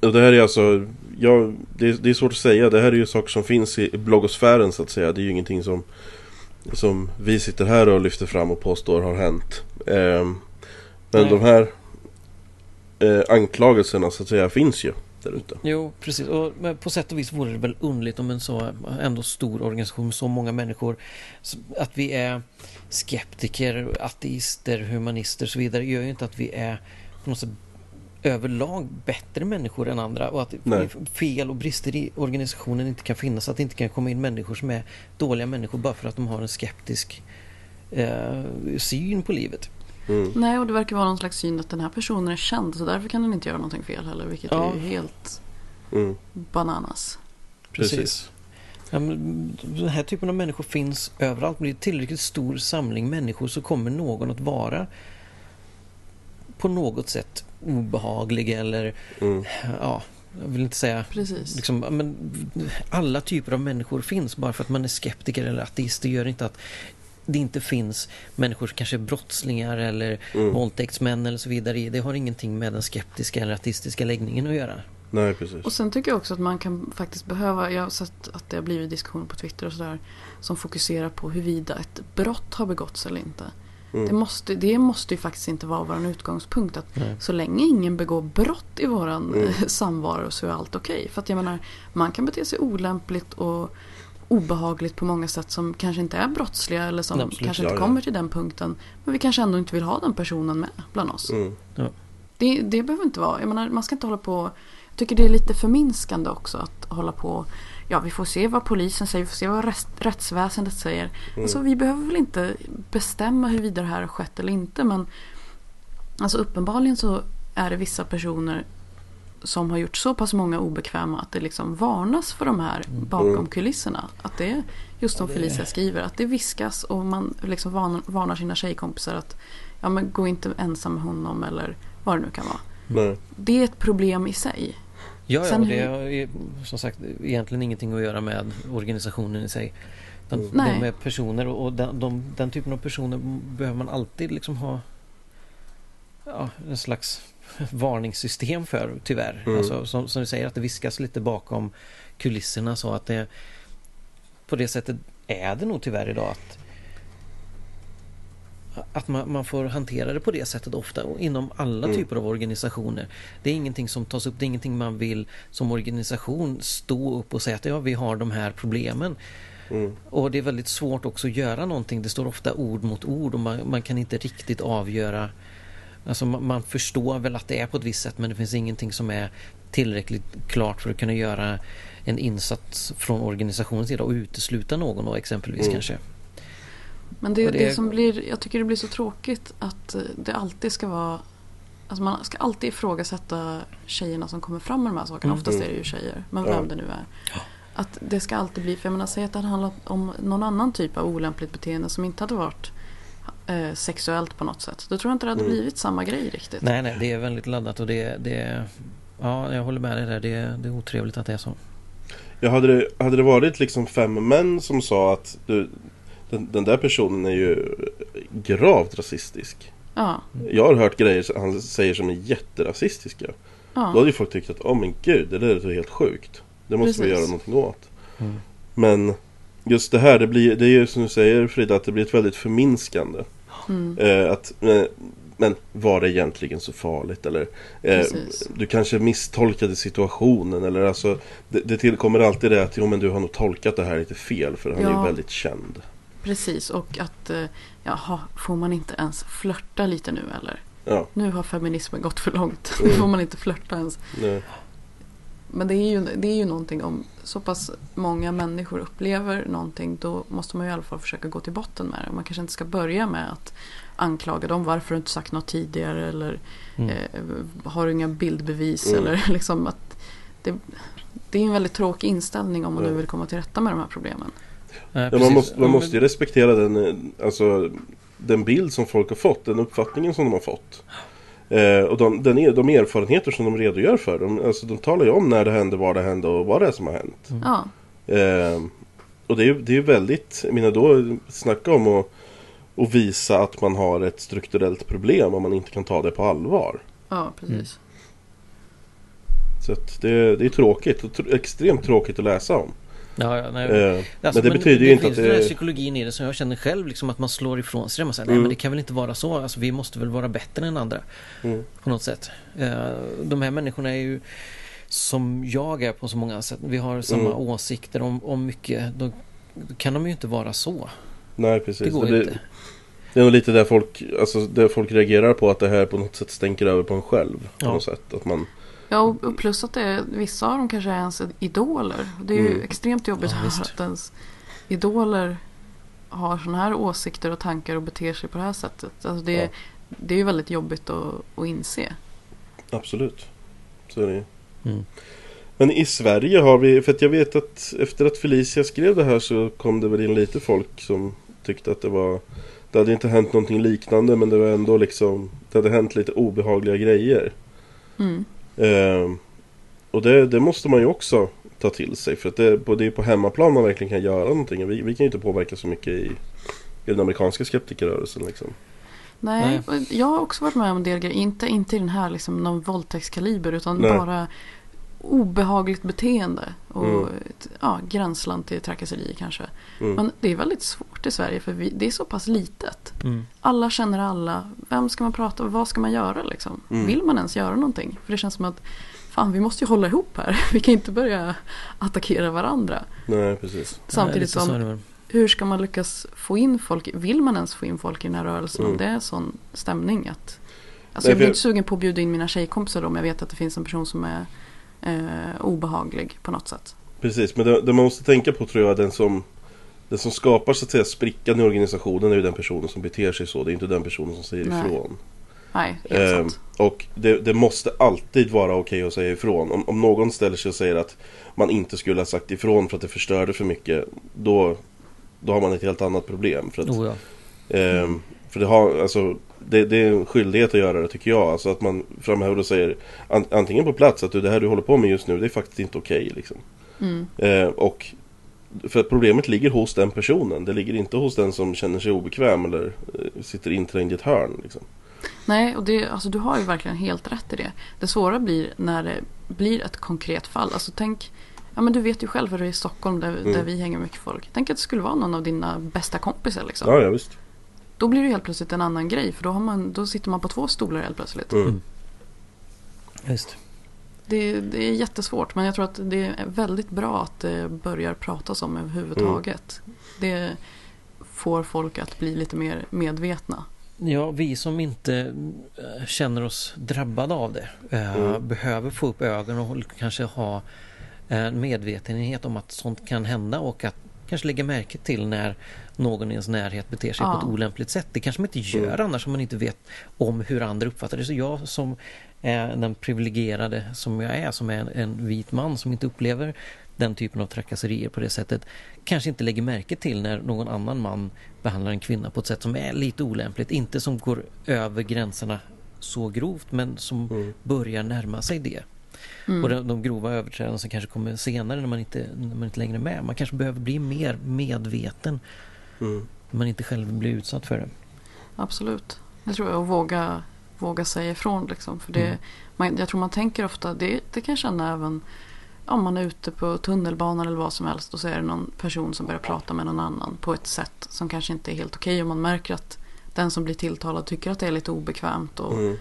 och det här är alltså ja, det, det är svårt att säga. Det här är ju saker som finns i bloggosfären så att säga. Det är ju ingenting som Som vi sitter här och lyfter fram och påstår har hänt. Eh, men Nej. de här eh, Anklagelserna så att säga finns ju där ute. Jo, precis. Och på sätt och vis vore det väl underligt om en så ändå stor organisation med så många människor att vi är skeptiker, ateister, humanister och så vidare gör ju inte att vi är på något sätt överlag bättre människor än andra och att Nej. fel och brister i organisationen inte kan finnas. Att det inte kan komma in människor som är dåliga människor bara för att de har en skeptisk eh, syn på livet. Mm. Nej, och det verkar vara någon slags syn att den här personen är känd så därför kan den inte göra någonting fel heller. Vilket Ja. är ju helt Mm. bananas. Precis. Ja, men den här typen av människor finns överallt. Blir det tillräckligt stor samling människor så kommer någon att vara på något sätt obehaglig eller Mm. ja, jag vill inte säga Precis. liksom, ja, men alla typer av människor finns bara för att man är skeptiker eller ateist. Det gör inte att det inte finns människor som kanske är brottslingar eller Mm. våldtäktsmän eller så vidare. Det har ingenting med den skeptiska eller ateistiska läggningen att göra. Nej precis. Och sen tycker jag också att man kan faktiskt behöva, jag har sett att det har blivit diskussioner på Twitter och sådär som fokuserar på huruvida ett brott har begåtts eller inte. Mm. Det, måste, det måste ju faktiskt inte vara vår utgångspunkt att Nej. så länge ingen begår brott i våran Mm. samvaro så är allt okej. För att jag menar, man kan bete sig olämpligt och obehagligt på många sätt som kanske inte är brottsliga eller som Absolut. kanske Ja, inte ja. kommer till den punkten. Men vi kanske ändå inte vill ha den personen med bland oss. Mm. Det, det behöver inte vara, jag menar, man ska inte hålla på Jag tycker det är lite förminskande också att hålla på Ja vi får se vad polisen säger, vi får se vad rätts- rättsväsendet säger Alltså vi behöver väl inte bestämma huruvida det här har skett eller inte men Alltså uppenbarligen så är det vissa personer som har gjort så pass många obekväma att det liksom varnas för de här bakom Mm. kulisserna. Att det är just som Ja, det- Felicia skriver, att det viskas och man liksom varnar, varnar sina tjejkompisar att ja men gå inte ensam med honom eller vad det nu kan vara. Nej. Det är ett problem i sig. Ja, ja det har som sagt egentligen ingenting att göra med organisationen i sig. De, Mm. De är personer och och den, de, den typen av personer behöver man alltid liksom ha ja, en slags varningssystem för tyvärr. Mm. Alltså, som, som du säger att det viskas lite bakom kulisserna så att det på det sättet är det nog tyvärr idag att att man, man får hantera det på det sättet ofta och inom alla Mm. typer av organisationer. Det är ingenting som tas upp, det är ingenting man vill som organisation stå upp och säga att ja, vi har de här problemen. Mm. Och det är väldigt svårt också att göra någonting. Det står ofta ord mot ord och man, man kan inte riktigt avgöra Alltså man, man förstår väl att det är på ett visst sätt men det finns ingenting som är tillräckligt klart för att kunna göra en insats från organisationens sida och utesluta någon då exempelvis Mm. kanske. Men det, det... det- som blir, jag tycker det blir så tråkigt att eh, det alltid ska vara Alltså man ska alltid ifrågasätta tjejerna som kommer fram med de här sakerna. Mm. Oftast är det ju tjejer, men Ja. vem det nu är. Att det ska alltid bli, för jag menar säg att det hade handlat om någon annan typ av olämpligt beteende som inte hade varit eh, sexuellt på något sätt. Då tror jag inte det hade Mm. blivit samma grej riktigt. Nej, nej, det är väldigt laddat och det, det Ja, jag håller med dig där. Det, det är otrevligt att det är så. Ja, hade, det, hade det varit liksom fem män som sa att du, den, den där personen är ju gravt rasistisk. Ja, Jag har hört grejer som han säger som är jätterasistiska. Då ja. hade ju folk tyckt att åh men gud, det där är helt sjukt. Det måste vi Precis. göra någonting åt. Mm. Men just det här, det, blir, det är ju som du säger Frida, att det blir ett väldigt förminskande. Mm. Eh, att, men, men var det egentligen så farligt? Eller eh, du kanske misstolkade situationen eller alltså det, det tillkommer alltid det att jo men du har nog tolkat det här lite fel för han är Ja. ju väldigt känd. Precis, och att eh, jaha, får man inte ens flörta lite nu eller? Ja, Nu har feminismen gått för långt. Mm. Nu får man inte flörta ens. nej. Men det är, ju, det är ju någonting om så pass många människor upplever någonting då måste man ju i alla fall försöka gå till botten med det. Man kanske inte ska börja med att anklaga dem. Varför har du inte sagt något tidigare? Eller Mm. eh, har du inga bildbevis? Mm. Eller liksom att det, det är en väldigt tråkig inställning om man nu Ja. vill komma till rätta med de här problemen. Nej, Ja, man, måste, man måste ju respektera den, eh, alltså, den bild som folk har fått, den uppfattningen som de har fått. Eh, och de, den, är- de erfarenheter som de redogör för. De, alltså, de talar ju om när det hände, var det hände och vad det är som har hänt. Ja, Eh, och det är ju det är väldigt, jag menar då, snacka om att, att visa att man har ett strukturellt problem om man inte kan ta det på allvar. ja precis. Så att det, det är tråkigt, och tr- extremt tråkigt att läsa om. Ja, ja, nej. Eh, Alltså, men det betyder ju inte finns att den här det... psykologin i det som jag känner själv liksom att man slår ifrån sig det. Man säger, nej Mm. men det kan väl inte vara så. Alltså, vi måste väl vara bättre än andra. Mm. På något sätt. Eh, De här människorna är ju som jag är på så många sätt. Vi har samma Mm. åsikter om, om mycket. Då kan de ju inte vara så. Nej precis. Det går blir- inte. Det är nog lite där folk, alltså, där folk reagerar på att det här på något sätt stänker över på en själv. På Ja. något sätt. Att man, Ja, och plus att det är, vissa av dem kanske är ens idoler. Det är ju Mm. extremt jobbigt Ja, att visst. att ens idoler har sådana här åsikter och tankar och beter sig på det här sättet. Alltså det, Ja. det är ju väldigt jobbigt att, att inse. absolut. Så är det ju. Mm. Men i Sverige har vi, för att jag vet att efter att Felicia skrev det här så kom det väl in lite folk som tyckte att det var Det hade inte hänt någonting liknande men det var ändå liksom Det hade hänt lite obehagliga grejer. Mm. Ehm, och det, det måste man ju också ta till sig för att det, på- det är på hemmaplan man verkligen kan göra någonting. Vi, vi kan ju inte påverka så mycket i, i den amerikanska skeptikerrörelsen liksom. Nej, och jag har också varit med om en del grejer. Inte, inte i den här liksom, någon våldtäktskaliber utan Nej. bara obehagligt beteende. Och Mm. ett, ja, gränsland till trakasserier kanske. Mm. Men det är väldigt svårt i Sverige för vi, det är så pass litet. Mm. Alla känner alla. Vem ska man prata med? Vad ska man göra liksom? Mm. Vill man ens göra någonting? För det känns som att fan, vi måste ju hålla ihop här. Vi kan inte börja attackera varandra. Nej precis. Samtidigt som, hur ska man lyckas få in folk? Vill man ens få in folk i den här rörelsen om Mm. det är sån stämning? Att, alltså Nej, jag blir inte sugen på att bjuda in mina tjejkompisar då, om jag vet att det finns en person som är eh, obehaglig på något sätt. Precis, men det, det man måste tänka på tror jag den som Den som skapar så att säga sprickan i organisationen är ju den personen som beter sig så. Det är inte den personen som säger Nej. ifrån. Nej, helt Ehm, sant. och det, det måste alltid vara okej att säga ifrån. Om, om någon ställer sig och säger att man inte skulle ha sagt ifrån för att det förstörde för mycket. Då, då har man ett helt annat problem. För, att, Oh, ja. ehm, för det, har, alltså, det, det är en skyldighet att göra det tycker jag. Alltså att man framhäver och säger an, antingen på plats att du, det här du håller på med just nu det är faktiskt inte okej. liksom. Mm. Eh, och för att problemet ligger hos den personen. Det ligger inte hos den som känner sig obekväm eller eh, sitter inträngd i ett hörn. Liksom. Nej, och det, alltså, du har ju verkligen helt rätt i det. Det svåra blir när det blir ett konkret fall. Alltså tänk, ja men du vet ju själv hur det är i Stockholm där, Mm. där vi hänger mycket folk. Tänk att det skulle vara någon av dina bästa kompisar liksom. Ja, ja visst. Då blir det helt plötsligt en annan grej för då, har man, då sitter man på två stolar helt plötsligt. Mm. Visst. Det, det är jättesvårt men jag tror att det är väldigt bra att det börjar pratas om överhuvudtaget. Mm. Det får folk att bli lite mer medvetna. Ja, vi som inte eh, känner oss drabbade av det eh, Mm. behöver få upp ögonen och kanske ha en medvetenhet om att sånt kan hända och att kanske lägga märke till när någon i ens närhet beter sig Ja. på ett olämpligt sätt. Det kanske man inte gör annars om man inte vet om hur andra uppfattar det. Så jag som är den privilegierade som jag är, som är en, en vit man som inte upplever den typen av trakasserier på det sättet kanske inte lägger märke till när någon annan man behandlar en kvinna på ett sätt som är lite olämpligt. Inte som går över gränserna så grovt men som börjar närma sig det. Och de, de grova överträdelserna kanske kommer senare när man, inte, när man inte längre är med. Man kanske behöver bli mer medveten Mm. man inte själv blir utsatt för det. Absolut. Det tror jag. Och våga, våga säga ifrån. Liksom. För det, Mm. man, jag tror man tänker ofta, det, det kan jag känna även om man är ute på tunnelbanan eller vad som helst och så är det någon person som börjar prata med någon annan på ett sätt som kanske inte är helt okej. och man märker att den som blir tilltalad tycker att det är lite obekvämt. Och, Mm.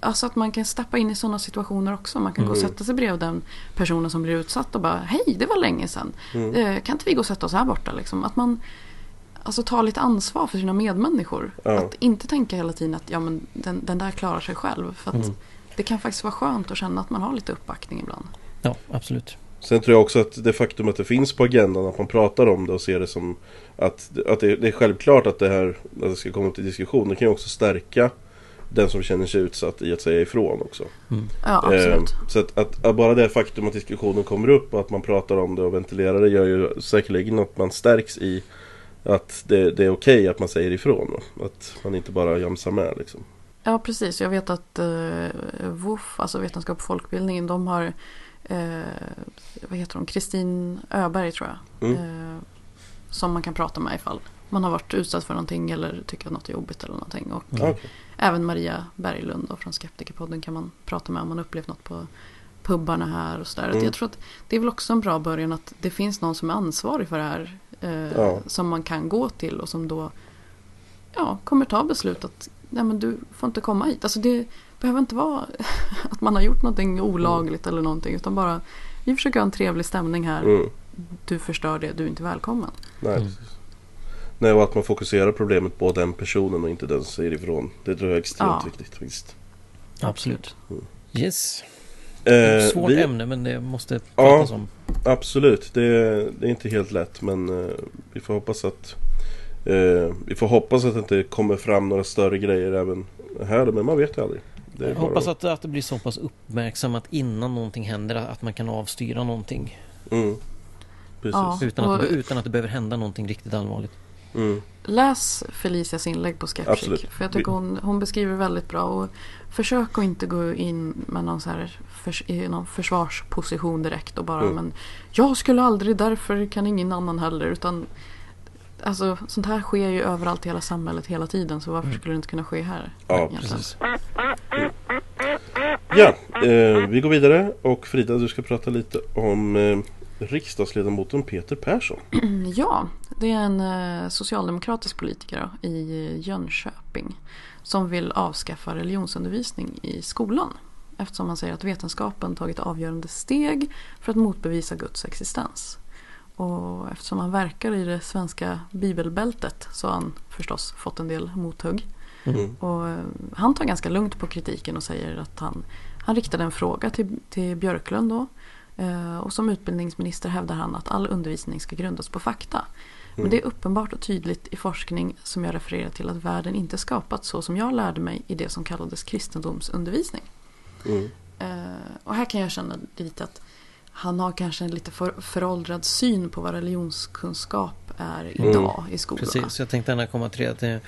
Alltså att man kan stappa in i sådana situationer också. Man kan gå och Mm. sätta sig bredvid den personen som blir utsatt och bara Hej, det var länge sedan. Mm. Eh, kan inte vi gå och sätta oss här borta? Liksom. Att man alltså, tar lite ansvar för sina medmänniskor. Ja. Att inte tänka hela tiden att ja, men den, den där klarar sig själv. För att Mm. Det kan faktiskt vara skönt att känna att man har lite uppbackning ibland. Ja, absolut. Sen tror jag också att det faktum att det finns på agendan, att man pratar om det och ser det som att, att det, det är självklart att det här att det ska komma till diskussion. Det kan ju också stärka den som känner sig utsatt i att säga ifrån också. Ja, absolut. Eh, så att, att, att bara det faktum att diskussionen kommer upp och att man pratar om det och ventilerar det gör ju säkerligen att man stärks i att det, det är okej att man säger ifrån. va? Att man inte bara jamsar med liksom. Ja, precis. Jag vet att eh, WOF, alltså Vetenskap och folkbildningen, de har eh, vad heter hon? Kristin Öberg tror jag. Mm. Eh, som man kan prata med ifall man har varit utsatt för någonting eller tycker att något är jobbigt eller någonting. Och okej. även Maria Berglund då, från Skeptikerpodden kan man prata med om man upplevt något på pubbarna här och sådär. Mm. Jag tror att det är väl också en bra början att det finns någon som är ansvarig för det här. Eh, Ja. Som man kan gå till och som då ja, kommer ta beslut att nej men du får inte komma hit. Alltså det behöver inte vara att man har gjort någonting olagligt eller någonting. Utan bara vi försöker ha en trevlig stämning här. Mm. Du förstör det, du är inte välkommen. Nej, Mm. Nej, och att man fokuserar problemet på den personen och inte den som säger ifrån. Det tror jag är extremt Ja. viktigt faktiskt. Absolut. Yes. Eh, Svårt vi- ämne men det måste pratas om. Absolut, det är, det är inte helt lätt men eh, vi får hoppas att eh, Vi får hoppas att det inte kommer fram några större grejer även här men man vet ju aldrig. Det är Jag bara- hoppas att, att det blir så pass uppmärksammat innan någonting händer att man kan avstyra någonting. mm. Precis. Ja. Utan att, Och- det, utan att det behöver hända någonting riktigt allvarligt. Mm. Läs Felicias inlägg på Skeptic. För jag tycker hon, hon beskriver väldigt bra. Och försök att inte gå in med någon, så här förs, i någon försvarsposition direkt och bara Mm. men jag skulle aldrig, därför kan ingen annan heller. Utan alltså, sånt här sker ju överallt i hela samhället hela tiden. Så varför skulle det inte kunna ske här? Ja, egentligen? Precis. Ja, eh, vi går vidare och Frida du ska prata lite om eh, riksdagsledamoten Peter Persson. Ja, det är en eh, socialdemokratisk politiker då, i Jönköping som vill avskaffa religionsundervisning i skolan. Eftersom han säger att vetenskapen tagit avgörande steg för att motbevisa Guds existens. Och eftersom han verkar i det svenska bibelbältet så har han förstås fått en del mothugg. Mm. Och eh, han tar ganska lugnt på kritiken och säger att han, han riktade en fråga till, till Björklund då. Eh, Och som utbildningsminister hävdar han att all undervisning ska grundas på fakta. Men det är uppenbart och tydligt i forskning som jag refererar till att världen inte skapats så som jag lärde mig i det som kallades kristendomsundervisning. Mm. Eh, Och här kan jag känna lite att han har kanske en lite för, föråldrad syn på vad religionskunskap är idag i skolorna. Precis, jag tänkte gärna komma till det. Att, det-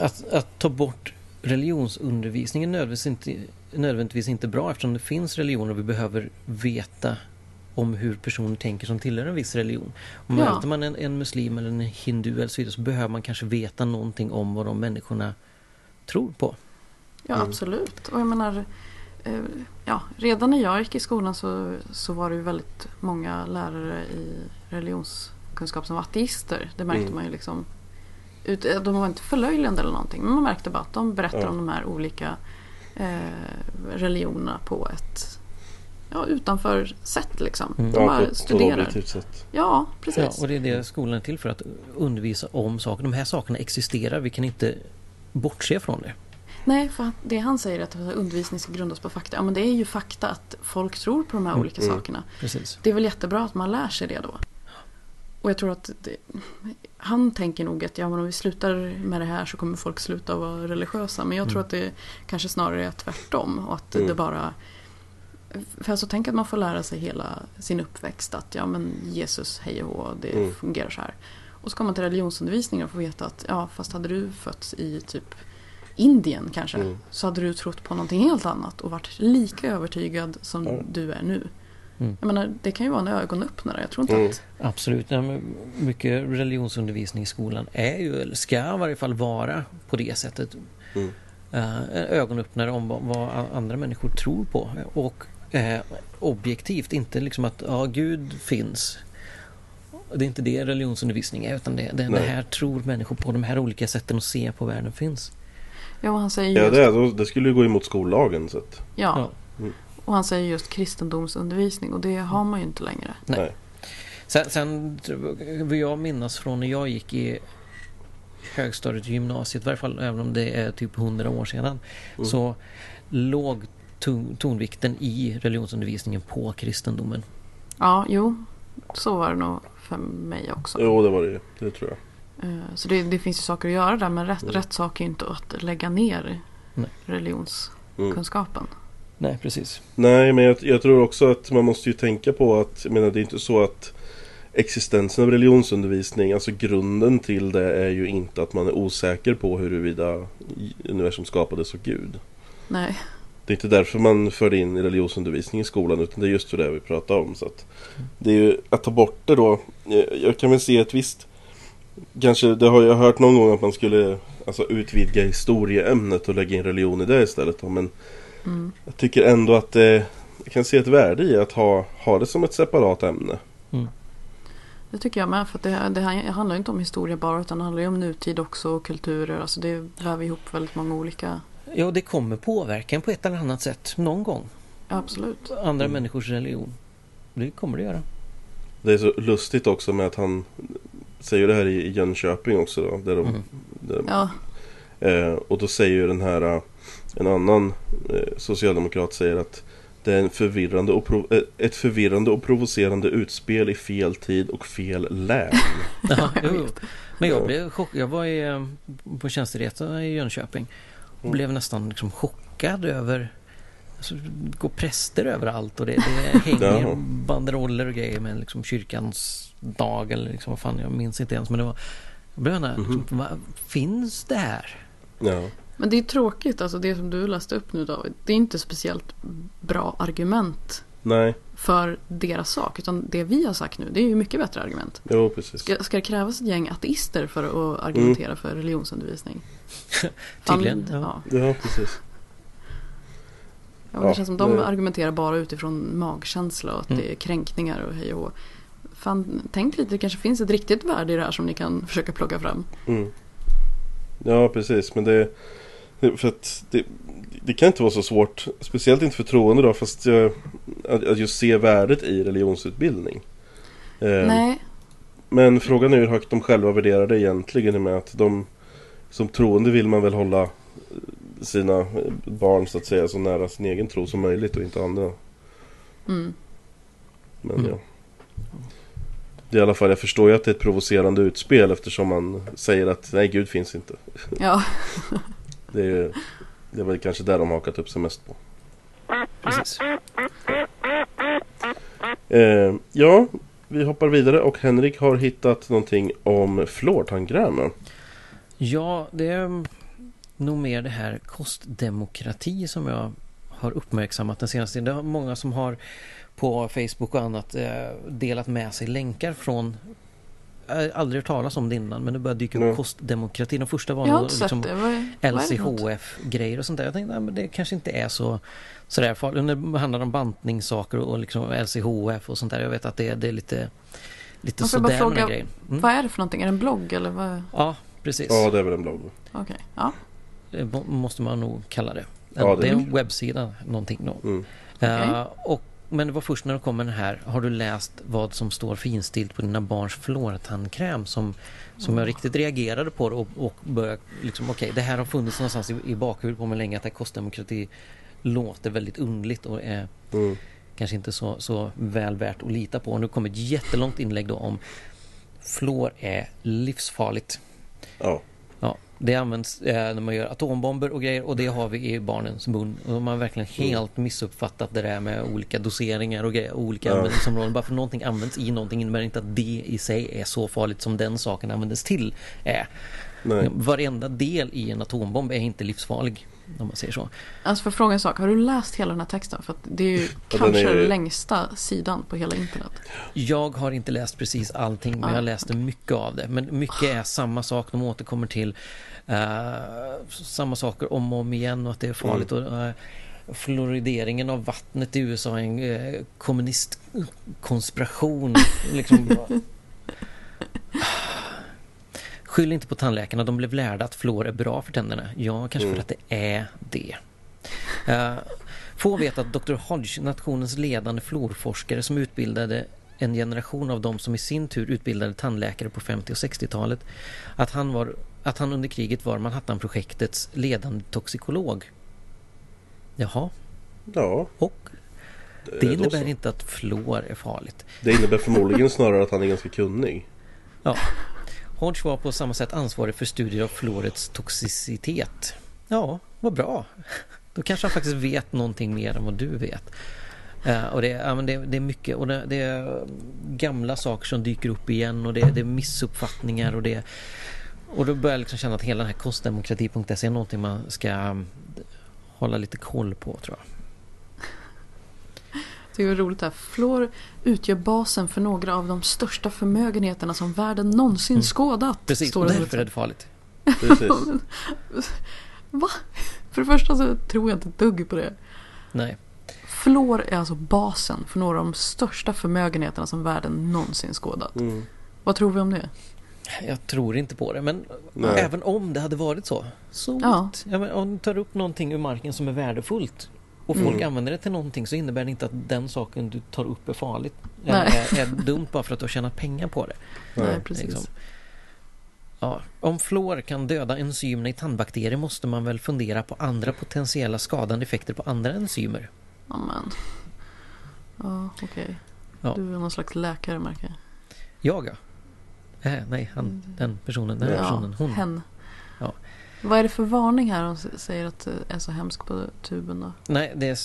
att, att ta bort religionsundervisningen är nödvändigtvis inte, nödvändigtvis inte bra eftersom det finns religioner och vi behöver veta om hur personer tänker som tillhör en viss religion. Om Ja. möter man en, en muslim eller en hindu eller så vidare så behöver man kanske veta någonting om vad de människorna tror på. Ja, absolut. Och jag menar, eh, ja, redan när jag gick i skolan så, så var det ju väldigt många lärare i religionskunskap som var ateister. Det märkte Mm. man ju liksom. Ut, eh, de var inte förlöjligande eller någonting, men man märkte bara att de berättar Ja. om de här olika eh, religionerna på ett ja, utanför sätt liksom. Mm. De Ja, på bara ett studerar. Ja, Ja, precis. och det är det skolan är till för att undervisa om saker. De här sakerna existerar, vi kan inte bortse från det. Nej, för det han säger att undervisning ska grundas på fakta. Ja, men det är ju fakta att folk tror på de här olika Mm. sakerna. Precis. Det är väl jättebra att man lär sig det då. Och jag tror att det, han tänker nog att ja, men om vi slutar med det här så kommer folk sluta vara religiösa. Men jag tror Mm. att det kanske snarare är tvärtom. Och att Mm. det bara... För alltså tänk att man får lära sig hela sin uppväxt att ja men Jesus, hej och hå, det Mm. fungerar så här. Och så kommer man till religionsundervisningen och får veta att ja fast hade du fötts i typ Indien kanske Mm. så hade du trott på någonting helt annat och varit lika övertygad som Ja. du är nu. Mm. Jag menar, det kan ju vara en ögonöppnare. Jag tror inte Mm. att... Absolut. Ja, mycket religionsundervisning i skolan är ju, eller ska i varje fall vara på det sättet. Mm. Eh, en ögonöppnare om vad, andra människor tror på. Och eh, objektivt, inte liksom att ja, Gud finns. Det är inte det religionsundervisning är utan det, det, det här tror människor på. De här olika sätten att se på världen finns. Ja, och han säger Ja just, det, är, då- det skulle ju gå emot skollagen så att, ja, Ja. och han säger just kristendomsundervisning och det har man ju inte längre. Nej. nej. Sen, sen vill jag minnas från när jag gick i högstadiet och gymnasiet, i varje fall även om det är typ 100 år sedan, Mm. så låg ton, tonvikten i religionsundervisningen på kristendomen. Ja, jo, så var det nog för mig också. Jo det var det ju, det tror jag. Eh, Så det, det finns ju saker att göra där men rätt, Mm. rätt sak är ju inte att lägga ner Nej. religionskunskapen. Mm. Nej, precis. Nej men jag, jag tror också att man måste ju tänka på att, jag menar det är inte så att existensen av religionsundervisning, alltså grunden till det är ju inte att man är osäker på huruvida universum skapades av Gud. Nej, Det är inte därför man förde in religionsundervisning i skolan utan det är just för det vi pratar om. Så att det är ju att ta bort det då. Jag- Jag kan väl se ett visst Kanske, det har jag hört någon gång att man skulle alltså, utvidga historieämnet och lägga in religion i det istället. Då. Men mm. jag tycker ändå att eh, jag kan se ett värde i att ha, ha det som ett separat ämne. det tycker jag med. För att det, det här handlar inte om historia bara utan det handlar ju om nutid också och kulturer. Alltså det väver ihop väldigt många olika... Ja, det kommer påverka på ett eller annat sätt någon gång. Ja, absolut. Andra Mm. människors religion. Det kommer det göra. Det är så lustigt också med att han säger det här i Jönköping också då. Där de, Mm. där, Ja, Eh, och då säger ju den här eh, En annan eh, socialdemokrat säger att Det är en förvirrande och prov- eh, ett förvirrande och provocerande utspel i fel tid och fel län. Ja, jo. Men jag Ja. blev chock. Jag var i, eh, på tjänsteresa i Jönköping och Mm. blev nästan liksom chockad över Alltså, det går präster överallt och det, det hänger banderoller och grejer med liksom kyrkans dag eller liksom vad fan, jag minns inte ens men det var jag blev gärna, Mhm. liksom, vad finns det här? Ja, men det är tråkigt. Alltså det som du läste upp nu David. Det är inte speciellt bra argument nej, för deras sak. Utan det vi har sagt nu, det är ju mycket bättre argument. jo precis. Ska, ska det krävas ett gäng ateister för att argumentera för religionsundervisning? Tydligen. Ja. Ja. Ja. Ja, precis. Ja, det Ja, känns som de det- argumenterar bara utifrån magkänsla och att Mm. det är kränkningar och hej och hå. Fan, tänk lite, det kanske finns ett riktigt värde i det här som ni kan försöka plocka fram. Mm. Ja, precis. Men det, för att det, det kan inte vara så svårt. Speciellt inte för troende då. Fast att, att just se värdet i religionsutbildning. Eh, Nej, Men frågan är hur högt de själva värderar det egentligen med att de som troende vill man väl hålla sina barn så att säga så nära sin egen tro som möjligt och inte andra. mm. Men Mm. ja. Det är i alla fall, jag förstår ju att det är ett provocerande utspel eftersom man säger att nej Gud finns inte. ja, Det är, ju- det är väl kanske där de hakat upp sig mest på. Precis. Eh, ja, vi hoppar vidare och Henrik har hittat någonting om fluortandkräm. Ja, det är nog mer det här kostdemokrati som jag har uppmärksammat den senaste tiden. Det är många som har på Facebook och annat eh, delat med sig länkar från jag har aldrig hört talas om det innan men det börjar dyka upp Nej. kostdemokrati. De första var nog liksom? LCHF-grejer och sånt där. Jag tänkte att det kanske inte är så sådär farligt. Det handlar om bantningssaker och liksom LCHF och sånt där. Jag vet att det, det är lite, lite får bara sådär med den fråga- grejen. Mm. Vad är det för någonting? Är det en blogg eller vad? Ja, precis. Ja, det är väl en blogg. Okej, ja. Det må- måste man nog kalla det. Ja, det, det- är en webbsida någonting då. Mm. Eh, och, men det var först när det kom den här. Har du läst vad som står finstilt på dina barns fluortandkräm som, som jag riktigt reagerade på och, och började liksom okej det här har funnits någonstans i, i bakhuvudet på mig länge att det här kostdemokrati låter väldigt underligt och är Mm. kanske inte så, så väl värt att lita på. Och nu kommer ett jättelångt inlägg då om Fluor är livsfarligt. Ja. Det används eh, när man gör atombomber och grejer och det har vi i barnens mun. Och de har verkligen helt missuppfattat det där med olika doseringar och grejer, olika Ja. användningsområden. Bara för någonting används i någonting innebär inte att det i sig är så farligt som den saken användes till är. Nej. Varenda del i en atombomb är inte livsfarlig. Om man säger så. Alltså för att fråga en sak, har du läst hela den här texten? För att det är ju den kanske är- den längsta sidan på hela internet. Jag har inte läst precis allting men jag läste mycket av det. Men mycket är samma sak, de återkommer till eh, samma saker om och om igen och att det är farligt. Och, eh, fluorideringen av vattnet i USA är en uh, kommunistkonspiration. liksom. Skyll inte på tandläkarna, de blev lärda att fluor är bra för tänderna. Ja, kanske för att det är det. Uh, få vet att Dr. Hodge, nationens ledande fluorforskare som utbildade en generation av dem som i sin tur utbildade tandläkare på 50 och 60-talet, att han, var, att han under kriget var Manhattanprojektets ledande toxikolog. Jaha, Ja. och det innebär så. inte att fluor är farligt. Det innebär förmodligen snarare att han är ganska kunnig. Ja. Hodge var på samma sätt ansvarig för studier av fluorets toxicitet. Ja, vad bra. Då kanske han faktiskt vet någonting mer än vad du vet. Eh, och det, ja, men det, det är mycket och det, det är gamla saker som dyker upp igen och det, det är missuppfattningar och det och då börjar jag liksom känna att hela den här kostdemokrati.se är någonting man ska eh, hålla lite koll på tror jag. Det är roligt där. Fluor utgör basen för några av de största förmögenheterna som världen någonsin skådat. Mm. Precis, står det därför är det farligt. Va? För det första så tror jag inte ett dugg på det. Nej, Fluor är alltså basen för några av de största förmögenheterna som världen någonsin skådat. Mm. Vad tror vi om det? Jag tror inte på det men Nej. även om det hade varit så. Så Ja. ja, men om du tar upp någonting ur marken som är värdefullt och folk Mm. använder det till någonting så innebär det inte att den saken du tar upp är farligt. Eller är, är dumt bara för att du har tjänat pengar på det. Nej, precis. Liksom. Ja, om fluor kan döda enzymerna i tandbakterier måste man väl fundera på andra potentiella skadande effekter på andra enzymer. Ja, men. Ja, okej. Ja. Du är någon slags läkare märker jag. Jag ja. Äh, nej, han, den personen, den personen, hon. hen. Vad är det för varning här? De s- säger att det är så hemskt på tuben då. Nej, det är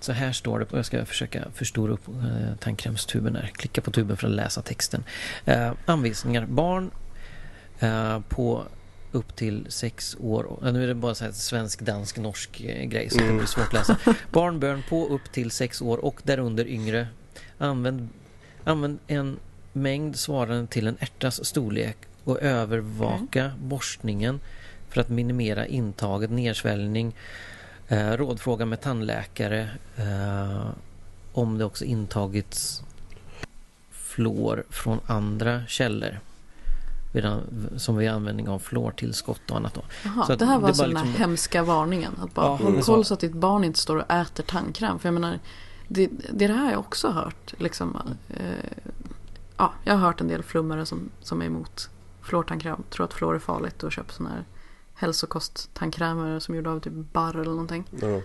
så här står det. Jag ska försöka förstora upp eh, tandkrämstuben här. Klicka på tuben för att läsa texten. Eh, anvisningar. Barn eh, på upp till sex år. eh, Nu är det bara så här svensk, dansk, norsk eh, grej så det blir svårt att läsa. Barn, börn på upp till sex år och därunder yngre. Använd, använd en mängd svarande till en ärtas storlek och övervaka borstningen för att minimera intaget, nedsväljning, Eh, rådfråga med tandläkare eh, om det också intagits fluor från andra källor som vid användning av fluortillskott och annat. Då. Jaha, Så det här var alltså den här liksom- hemska varningen. Att bara håll koll så att ditt barn inte står och äter tandkräm. För jag menar, det, det är det här jag också har hört. Liksom, eh, ja, jag har hört en del flummare som, som är emot fluortandkräm. Tror att fluor är farligt och köper sådana här hälsokosttandkrämer som är gjorda av typ barr eller någonting. Ja.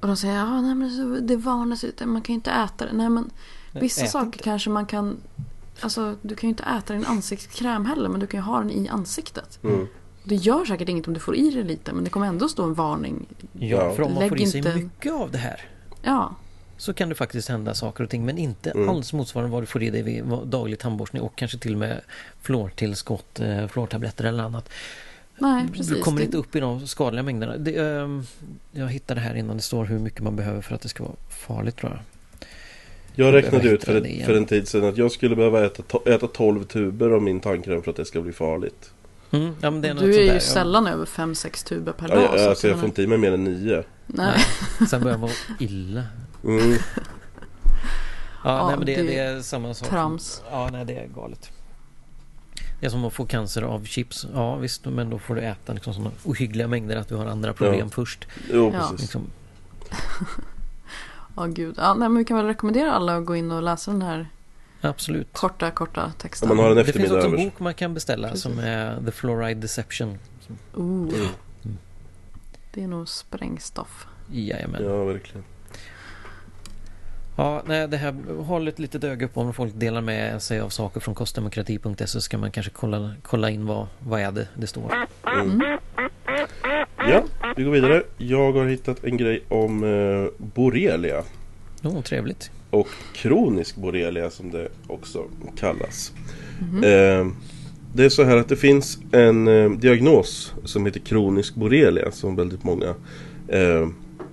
Och de säger ja, nej, men det varnas ut, man kan ju inte äta det. Nej men vissa Ät saker inte. kanske man kan Alltså du kan ju inte äta din ansiktskräm heller men du kan ju ha den i ansiktet. Mm. Det gör säkert inget om du får i dig lite men det kommer ändå stå en varning. Ja, Ja. för om man Lägg får i sig inte- mycket av det här Ja, så kan det faktiskt hända saker och ting men inte Mm. alls motsvarande vad du får i dig vid daglig tandborstning och kanske till och med fluortillskott, eh, fluortabletter eller annat. Nej precis. Du kommer inte upp i de skadliga mängderna. Det, ehm, jag hittade här innan det står hur mycket man behöver för att det ska vara farligt tror jag. Jag räknade ut för, ett, för en tid sedan att jag skulle behöva äta, to- äta 12 tuber av min tandkräm för att det ska bli farligt. Mm, ja, men det är något Du är ju där. Ja. sällan över 5-6 tuber per Ja, dag. så alltså, jag får inte i mig mer än 9. Nej. Sen börjar man illa. Mm. Ja, Ja, nej, men det, det det är är samma sak. trams. Ja, nej, det är galet. Det är som att få cancer av chips. Ja, visst, men då får du äta liksom sådana ohyggliga mängder att du har andra problem Ja. först. Jo, Ja. precis. Liksom. Ja gud. Ja, nej, men vi kan väl rekommendera alla att gå in och läsa den här Absolut. korta, korta texten. Om man har en Det finns också en över. bok man kan beställa Precis. som är The Fluoride Deception. Ooh. Mm. Det är nog sprängstoff. Jajamän. Ja, verkligen. Ja, nej, det här, håll ett litet öga upp om folk delar med sig av saker från kostdemokrati.se så ska man kanske kolla, kolla in vad, vad är det det står. Ja, vi går vidare. Jag har hittat en grej om eh, borrelia. Jo, trevligt. Och kronisk borrelia som det också kallas. Eh, det är så här att det finns en eh, diagnos som heter kronisk borrelia som väldigt många eh,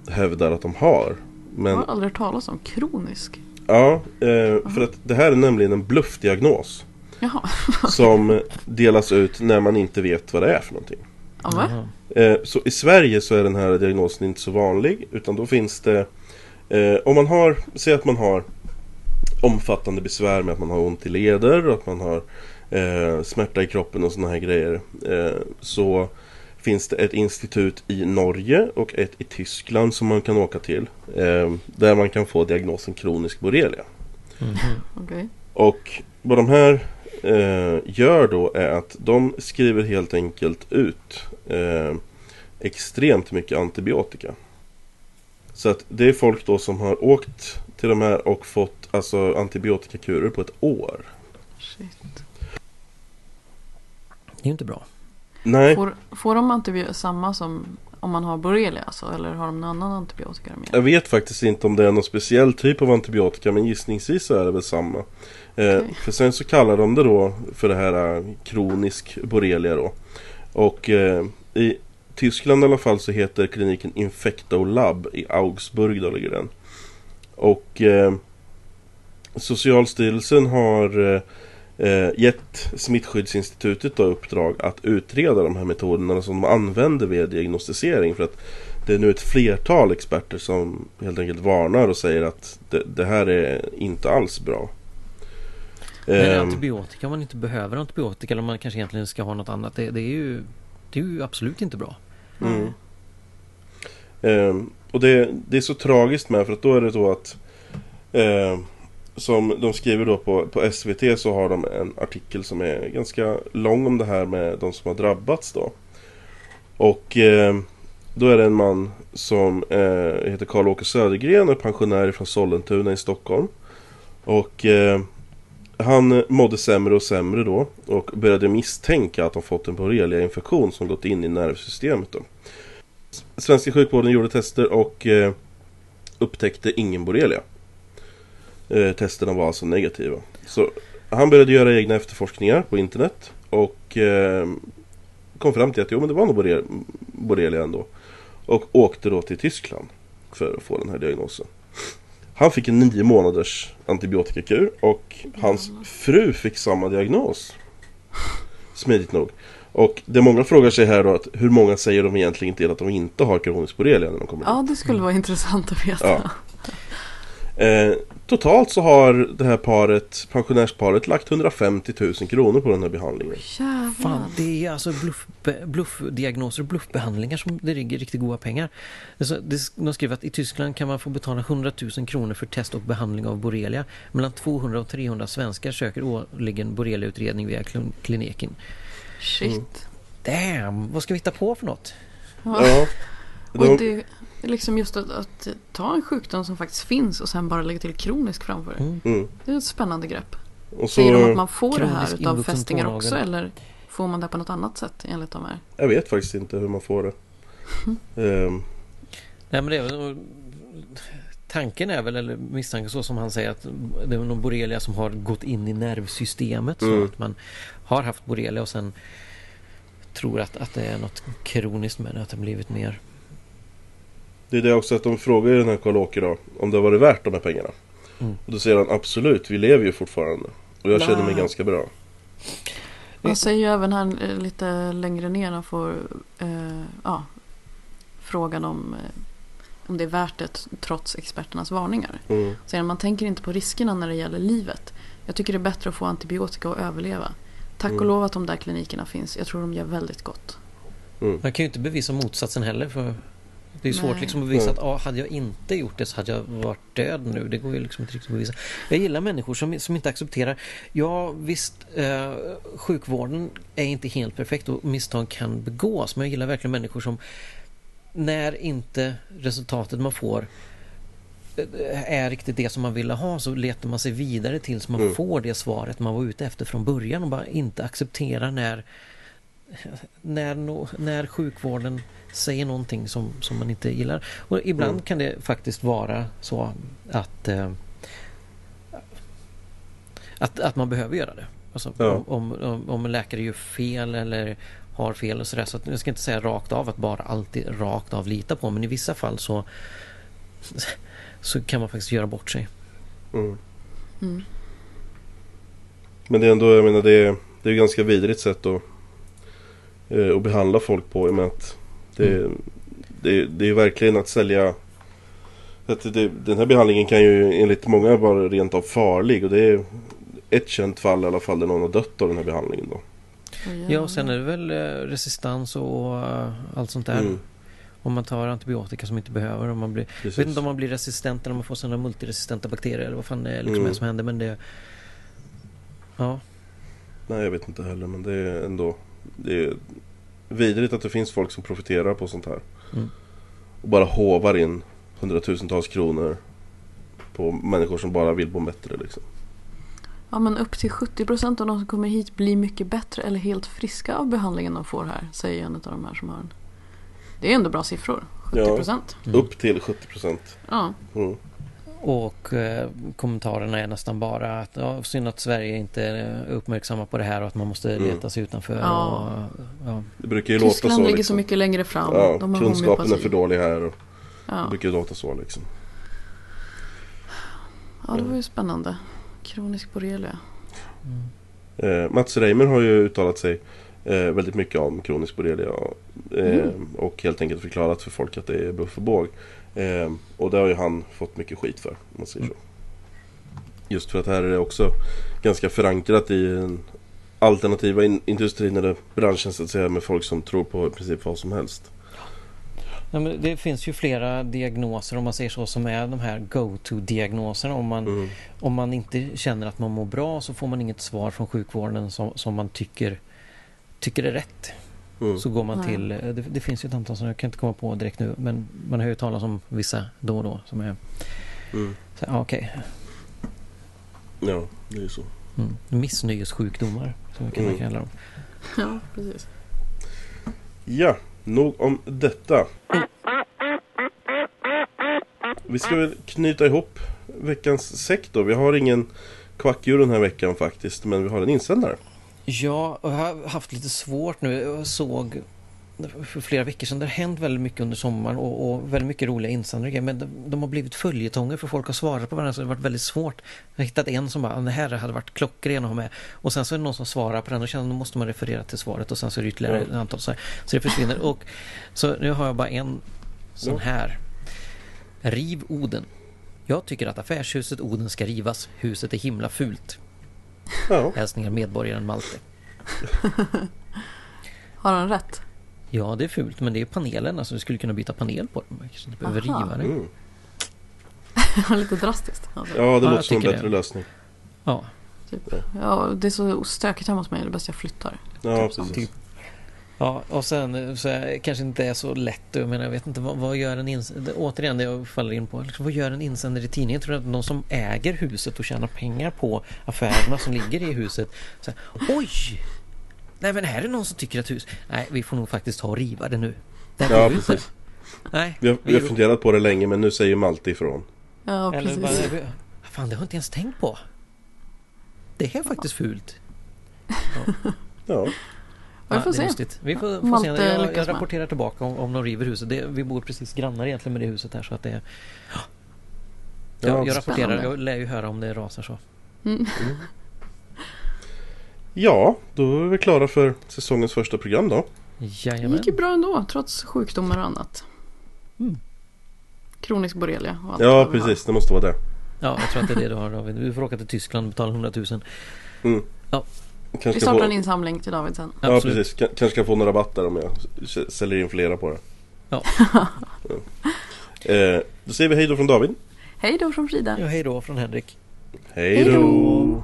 hävdar att de har. Jag Men har aldrig hört talas om kronisk. ja, eh, för att det här är nämligen en bluffdiagnos. Jaha. Som delas ut när man inte vet vad det är för någonting. Jaha. Eh, Så i Sverige så är den här diagnosen inte så vanlig utan då finns det eh, Om man har, säg att man har omfattande besvär med att man har ont i leder och att man har eh, smärta i kroppen och sådana här grejer eh, Så finns det ett institut i Norge och ett i Tyskland som man kan åka till eh, Där man kan få diagnosen kronisk borrelia Okej. och vad de här eh, gör då är att de skriver helt enkelt ut eh, extremt mycket antibiotika. Så att det är folk då som har åkt till de här och fått alltså antibiotikakurer på ett år. Shit. Det är ju inte bra. Nej, Får, får de antibiotika samma som om man har borrelia alltså? Eller har de någon annan antibiotika med? jag vet faktiskt inte om det är någon speciell typ av antibiotika men gissningsvis så är det väl samma. Eh, Okej. För sen så kallar de det då för det här eh, kronisk borrelia då. Och eh, i Tyskland i alla fall så heter kliniken Infecto Lab i Augsburg då ligger den. Och eh, Socialstyrelsen har eh, eh, gett Smittskyddsinstitutet då uppdrag att utreda de här metoderna som de använder vid diagnostisering. För att det är nu ett flertal experter som helt enkelt varnar och säger att det, det här är inte alls bra. Men Ehm, antibiotika om man inte behöver antibiotika eller om man kanske egentligen ska ha något annat. Det, det, är, ju, det är ju absolut inte bra. Mm. Ehm, och det, det är så tragiskt med för att då är det så att ehm, som de skriver då på, på SVT så har de en artikel som är ganska lång om det här med de som har drabbats då. Och eh, då är det en man som eh, heter Karl-Åke Södergren och är pensionär från Sollentuna i Stockholm. Och eh, han mådde sämre och sämre då och började misstänka att han fått en borrelia-infektion som gått in i nervsystemet då. Svenska sjukvården gjorde tester och eh, upptäckte ingen borrelia. Eh, testerna var alltså negativa. Så han började göra egna efterforskningar på internet och eh, kom fram till att jo men det var nog borre- borrelia ändå. Och åkte då till Tyskland för att få den här diagnosen. Han fick en nio månaders antibiotikakur och hans fru fick samma diagnos. Smidigt nog. Och det många frågar sig här då att hur många säger de egentligen till att de inte har kronisk borrelia när de kommer Ja, det skulle vara intressant att veta. Ja. Eh, totalt så har det här paret, pensionärsparet, lagt 150 000 kronor på den här behandlingen. Jävlar. Fan, det är alltså bluff, bluffdiagnoser och bluffbehandlingar som det ligger riktigt goda pengar. Alltså, det, de skriver att i Tyskland kan man få betala 100 000 kronor för test och behandling av borrelia. Mellan 200 och 300 svenskar söker årligen borreliautredning via klin- kliniken. Shit. Damn, vad ska vi hitta på för något? Ja. De, det är liksom just att, att ta en sjukdom som faktiskt finns och sen bara lägga till kronisk framför. Mm. mm. Det är ett spännande grepp. och Säger de att så, man får det här utav fästingar också eller får man det på något annat sätt enligt de här? jag vet faktiskt inte hur man får det. Ehm, Nej men det är Tanken är väl, eller misstanken så som han säger att det är någon borrelia som har gått in i nervsystemet så Mm. att man har haft borrelia och sen tror att, att det är något kroniskt med det, att det blivit mer. Det är det också att de frågar ju den här Karl-Åke då om det har varit värt de här pengarna. Mm. Och då säger han absolut, vi lever ju fortfarande. Och jag känner mig ganska bra. Man säger ju även här eh, lite längre ner han får eh, ja, frågan om, eh, om det är värt det trots experternas varningar. Mm. Säger han, man tänker inte på riskerna när det gäller livet. Jag tycker det är bättre att få antibiotika och överleva. Tack och Mm. lov att de där klinikerna finns. Jag tror de gör väldigt gott. Mm. Man kan ju inte bevisa motsatsen heller för det är svårt Nej. liksom att bevisa Mm. att ah, hade jag inte gjort det så hade jag varit död nu. Det går ju liksom inte riktigt att bevisa. Jag gillar människor som, som inte accepterar. Ja visst, eh, sjukvården är inte helt perfekt och misstag kan begås. Men jag gillar verkligen människor som när inte resultatet man får eh, är riktigt det som man ville ha så letar man sig vidare tills man Mm. får det svaret man var ute efter från början och bara inte accepterar när när, no, när sjukvården säger någonting som, som man inte gillar. Och ibland Mm. kan det faktiskt vara så att eh, att, att man behöver göra det. Alltså, Ja. om, om, om, en läkare gör fel eller har fel och sådär. Så jag ska inte säga rakt av att bara alltid rakt av lita på. Men i vissa fall så så kan man faktiskt göra bort sig. Mm. Mm. Men det är ändå, jag menar det är, det är ganska vidrigt sätt att, eh, att behandla folk på och med att det, Mm. det, det är verkligen att sälja att det, Den här behandlingen kan ju enligt många vara rent av farlig och det är ett känt fall i alla fall där någon har dött av den här behandlingen då. Ja, och sen är det väl eh, resistens och eh, allt sånt där. Mm, Om man tar antibiotika som inte behöver. Om man blir, jag vet inte om man blir resistent eller om man får sådana multiresistenta bakterier eller vad fan det är liksom Mm. som händer. Men det... Ja, Nej jag vet inte heller men det är ändå Det är vidrigt att det finns folk som profiterar på sånt här. Mm. Och bara hovar in hundratusentals kronor på människor som bara vill må bättre liksom. Ja men upp till 70% av de som kommer hit blir mycket bättre eller helt friska av behandlingen de får här. Säger en av de här som har en. Det är ändå bra siffror. 70%. Mm. Upp till 70%. Ja. Mm. Och eh, kommentarerna är nästan bara att ja, synd att Sverige inte är uppmärksamma på det här och att man måste Mm. leta sig utanför. Ja. Och, ja. Det brukar ju låta Tyskland så ligger liksom. så mycket längre fram. Ja, de har kunskapen är för dålig här och det Ja. brukar ju låta så liksom. ja, det var ju spännande. Kronisk borrelia. Eh, Mats Reimer har ju uttalat sig eh, väldigt mycket om kronisk borrelia eh, Mm. och helt enkelt förklarat för folk att det är bluff och båg. Eh, och det har ju han fått mycket skit för, om man säger så. Just för att här är det också ganska förankrat i den alternativa in- industrin eller branschen så att säga med folk som tror på i princip vad som helst. Ja, men det finns ju flera diagnoser om man säger så som är de här go-to-diagnoserna. Om man, Mm. om man inte känner att man mår bra så får man inget svar från sjukvården som, som man tycker, tycker är rätt. Mm. Så går man till, det, det finns ju ett antal som jag kan inte komma på direkt nu men man har ju talat om vissa då och då som är Mm. så, ja, okej, Ja, det är ju så. mm. missnöjessjukdomar som vi kan Mm. kalla dem. Ja, precis. Ja, nog om detta. Vi ska väl knyta ihop veckans säck då. Vi har ingen kvackdjur den här veckan faktiskt, men vi har en insändare. Ja, och jag har haft lite svårt nu. Jag såg för flera veckor sedan, det har hänt väldigt mycket under sommaren och, och väldigt mycket roliga insändare men de, de har blivit följetonger för folk har svarat på varandra så det har varit väldigt svårt. Jag har hittat en som bara, det här hade varit klockren att ha med och sen så är det någon som svarar på den och känner då måste man referera till svaret och sen så är det ytterligare ett antal så, här. så det försvinner och så nu har jag bara en sån här. Riv Oden. Jag tycker att affärshuset Oden ska rivas. Huset är himla fult. Ja, Hälsningar medborgaren Malte. Har han rätt? Ja, det är fult, men det är panelen. Alltså, du skulle kunna byta panel på den. Man kanske inte behöver Aha. riva det. mm. Lite drastiskt. Alltså. ja det Ja, låter som en bättre det. lösning. Ja, Typ. Ja, det är så stökigt hemma hos mig. Det är bäst jag flyttar. Ja, Typ precis. Ja och sen eh, så är, kanske inte är så lätt. Jag menar, jag vet inte vad, vad gör en insändare? Återigen, det jag faller in på. Liksom, vad gör en insändare i tidningen? Tror du att någon som äger huset och tjänar pengar på affärerna som ligger i huset. Så här, Oj! Nej, men här är någon som tycker att hus... Nej, vi får nog faktiskt ta och riva det nu. Det här Ja, precis. Nej, Vi har, vi har funderat på det länge, men nu säger Malte ifrån. Ja, Eller precis. bara, fan, det har jag inte ens tänkt på. Det är faktiskt fult. Ja, Ja, vi får det är se. lustigt. Vi får, får se. Jag, jag med. rapporterar tillbaka om, om de river huset. Det, vi bor precis grannar egentligen med det huset här så att det. Ja, Jag, jag rapporterar. Jag lär ju höra om det rasar så. Mm. ja då är vi klara för säsongens första program då. Det Jajamän. gick ju bra ändå, trots sjukdomar och annat. Mm. Kronisk borrelia och allt Ja, precis. Det måste vara det. Ja, jag tror att det är det du har David. Du får åka till Tyskland och betala 100 000. Mm. Ja. Kanske Vi startar få... en insamling till David sen. Ja, Absolut. precis. K- kanske kan få några rabatt där om jag säljer in flera på det. Ja. Ja. Eh, då säger vi hej då från David. Hej då från Frida. Ja, hej då från Henrik. Hej då!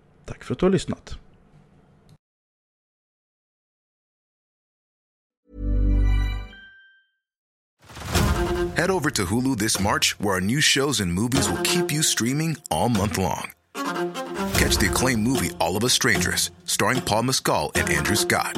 Tack för att du har lyssnat. Head over to Hulu this March, where our new shows and movies will keep you streaming all month long. Catch the acclaimed movie All of Us Strangers, starring Paul Mescal and Andrew Scott.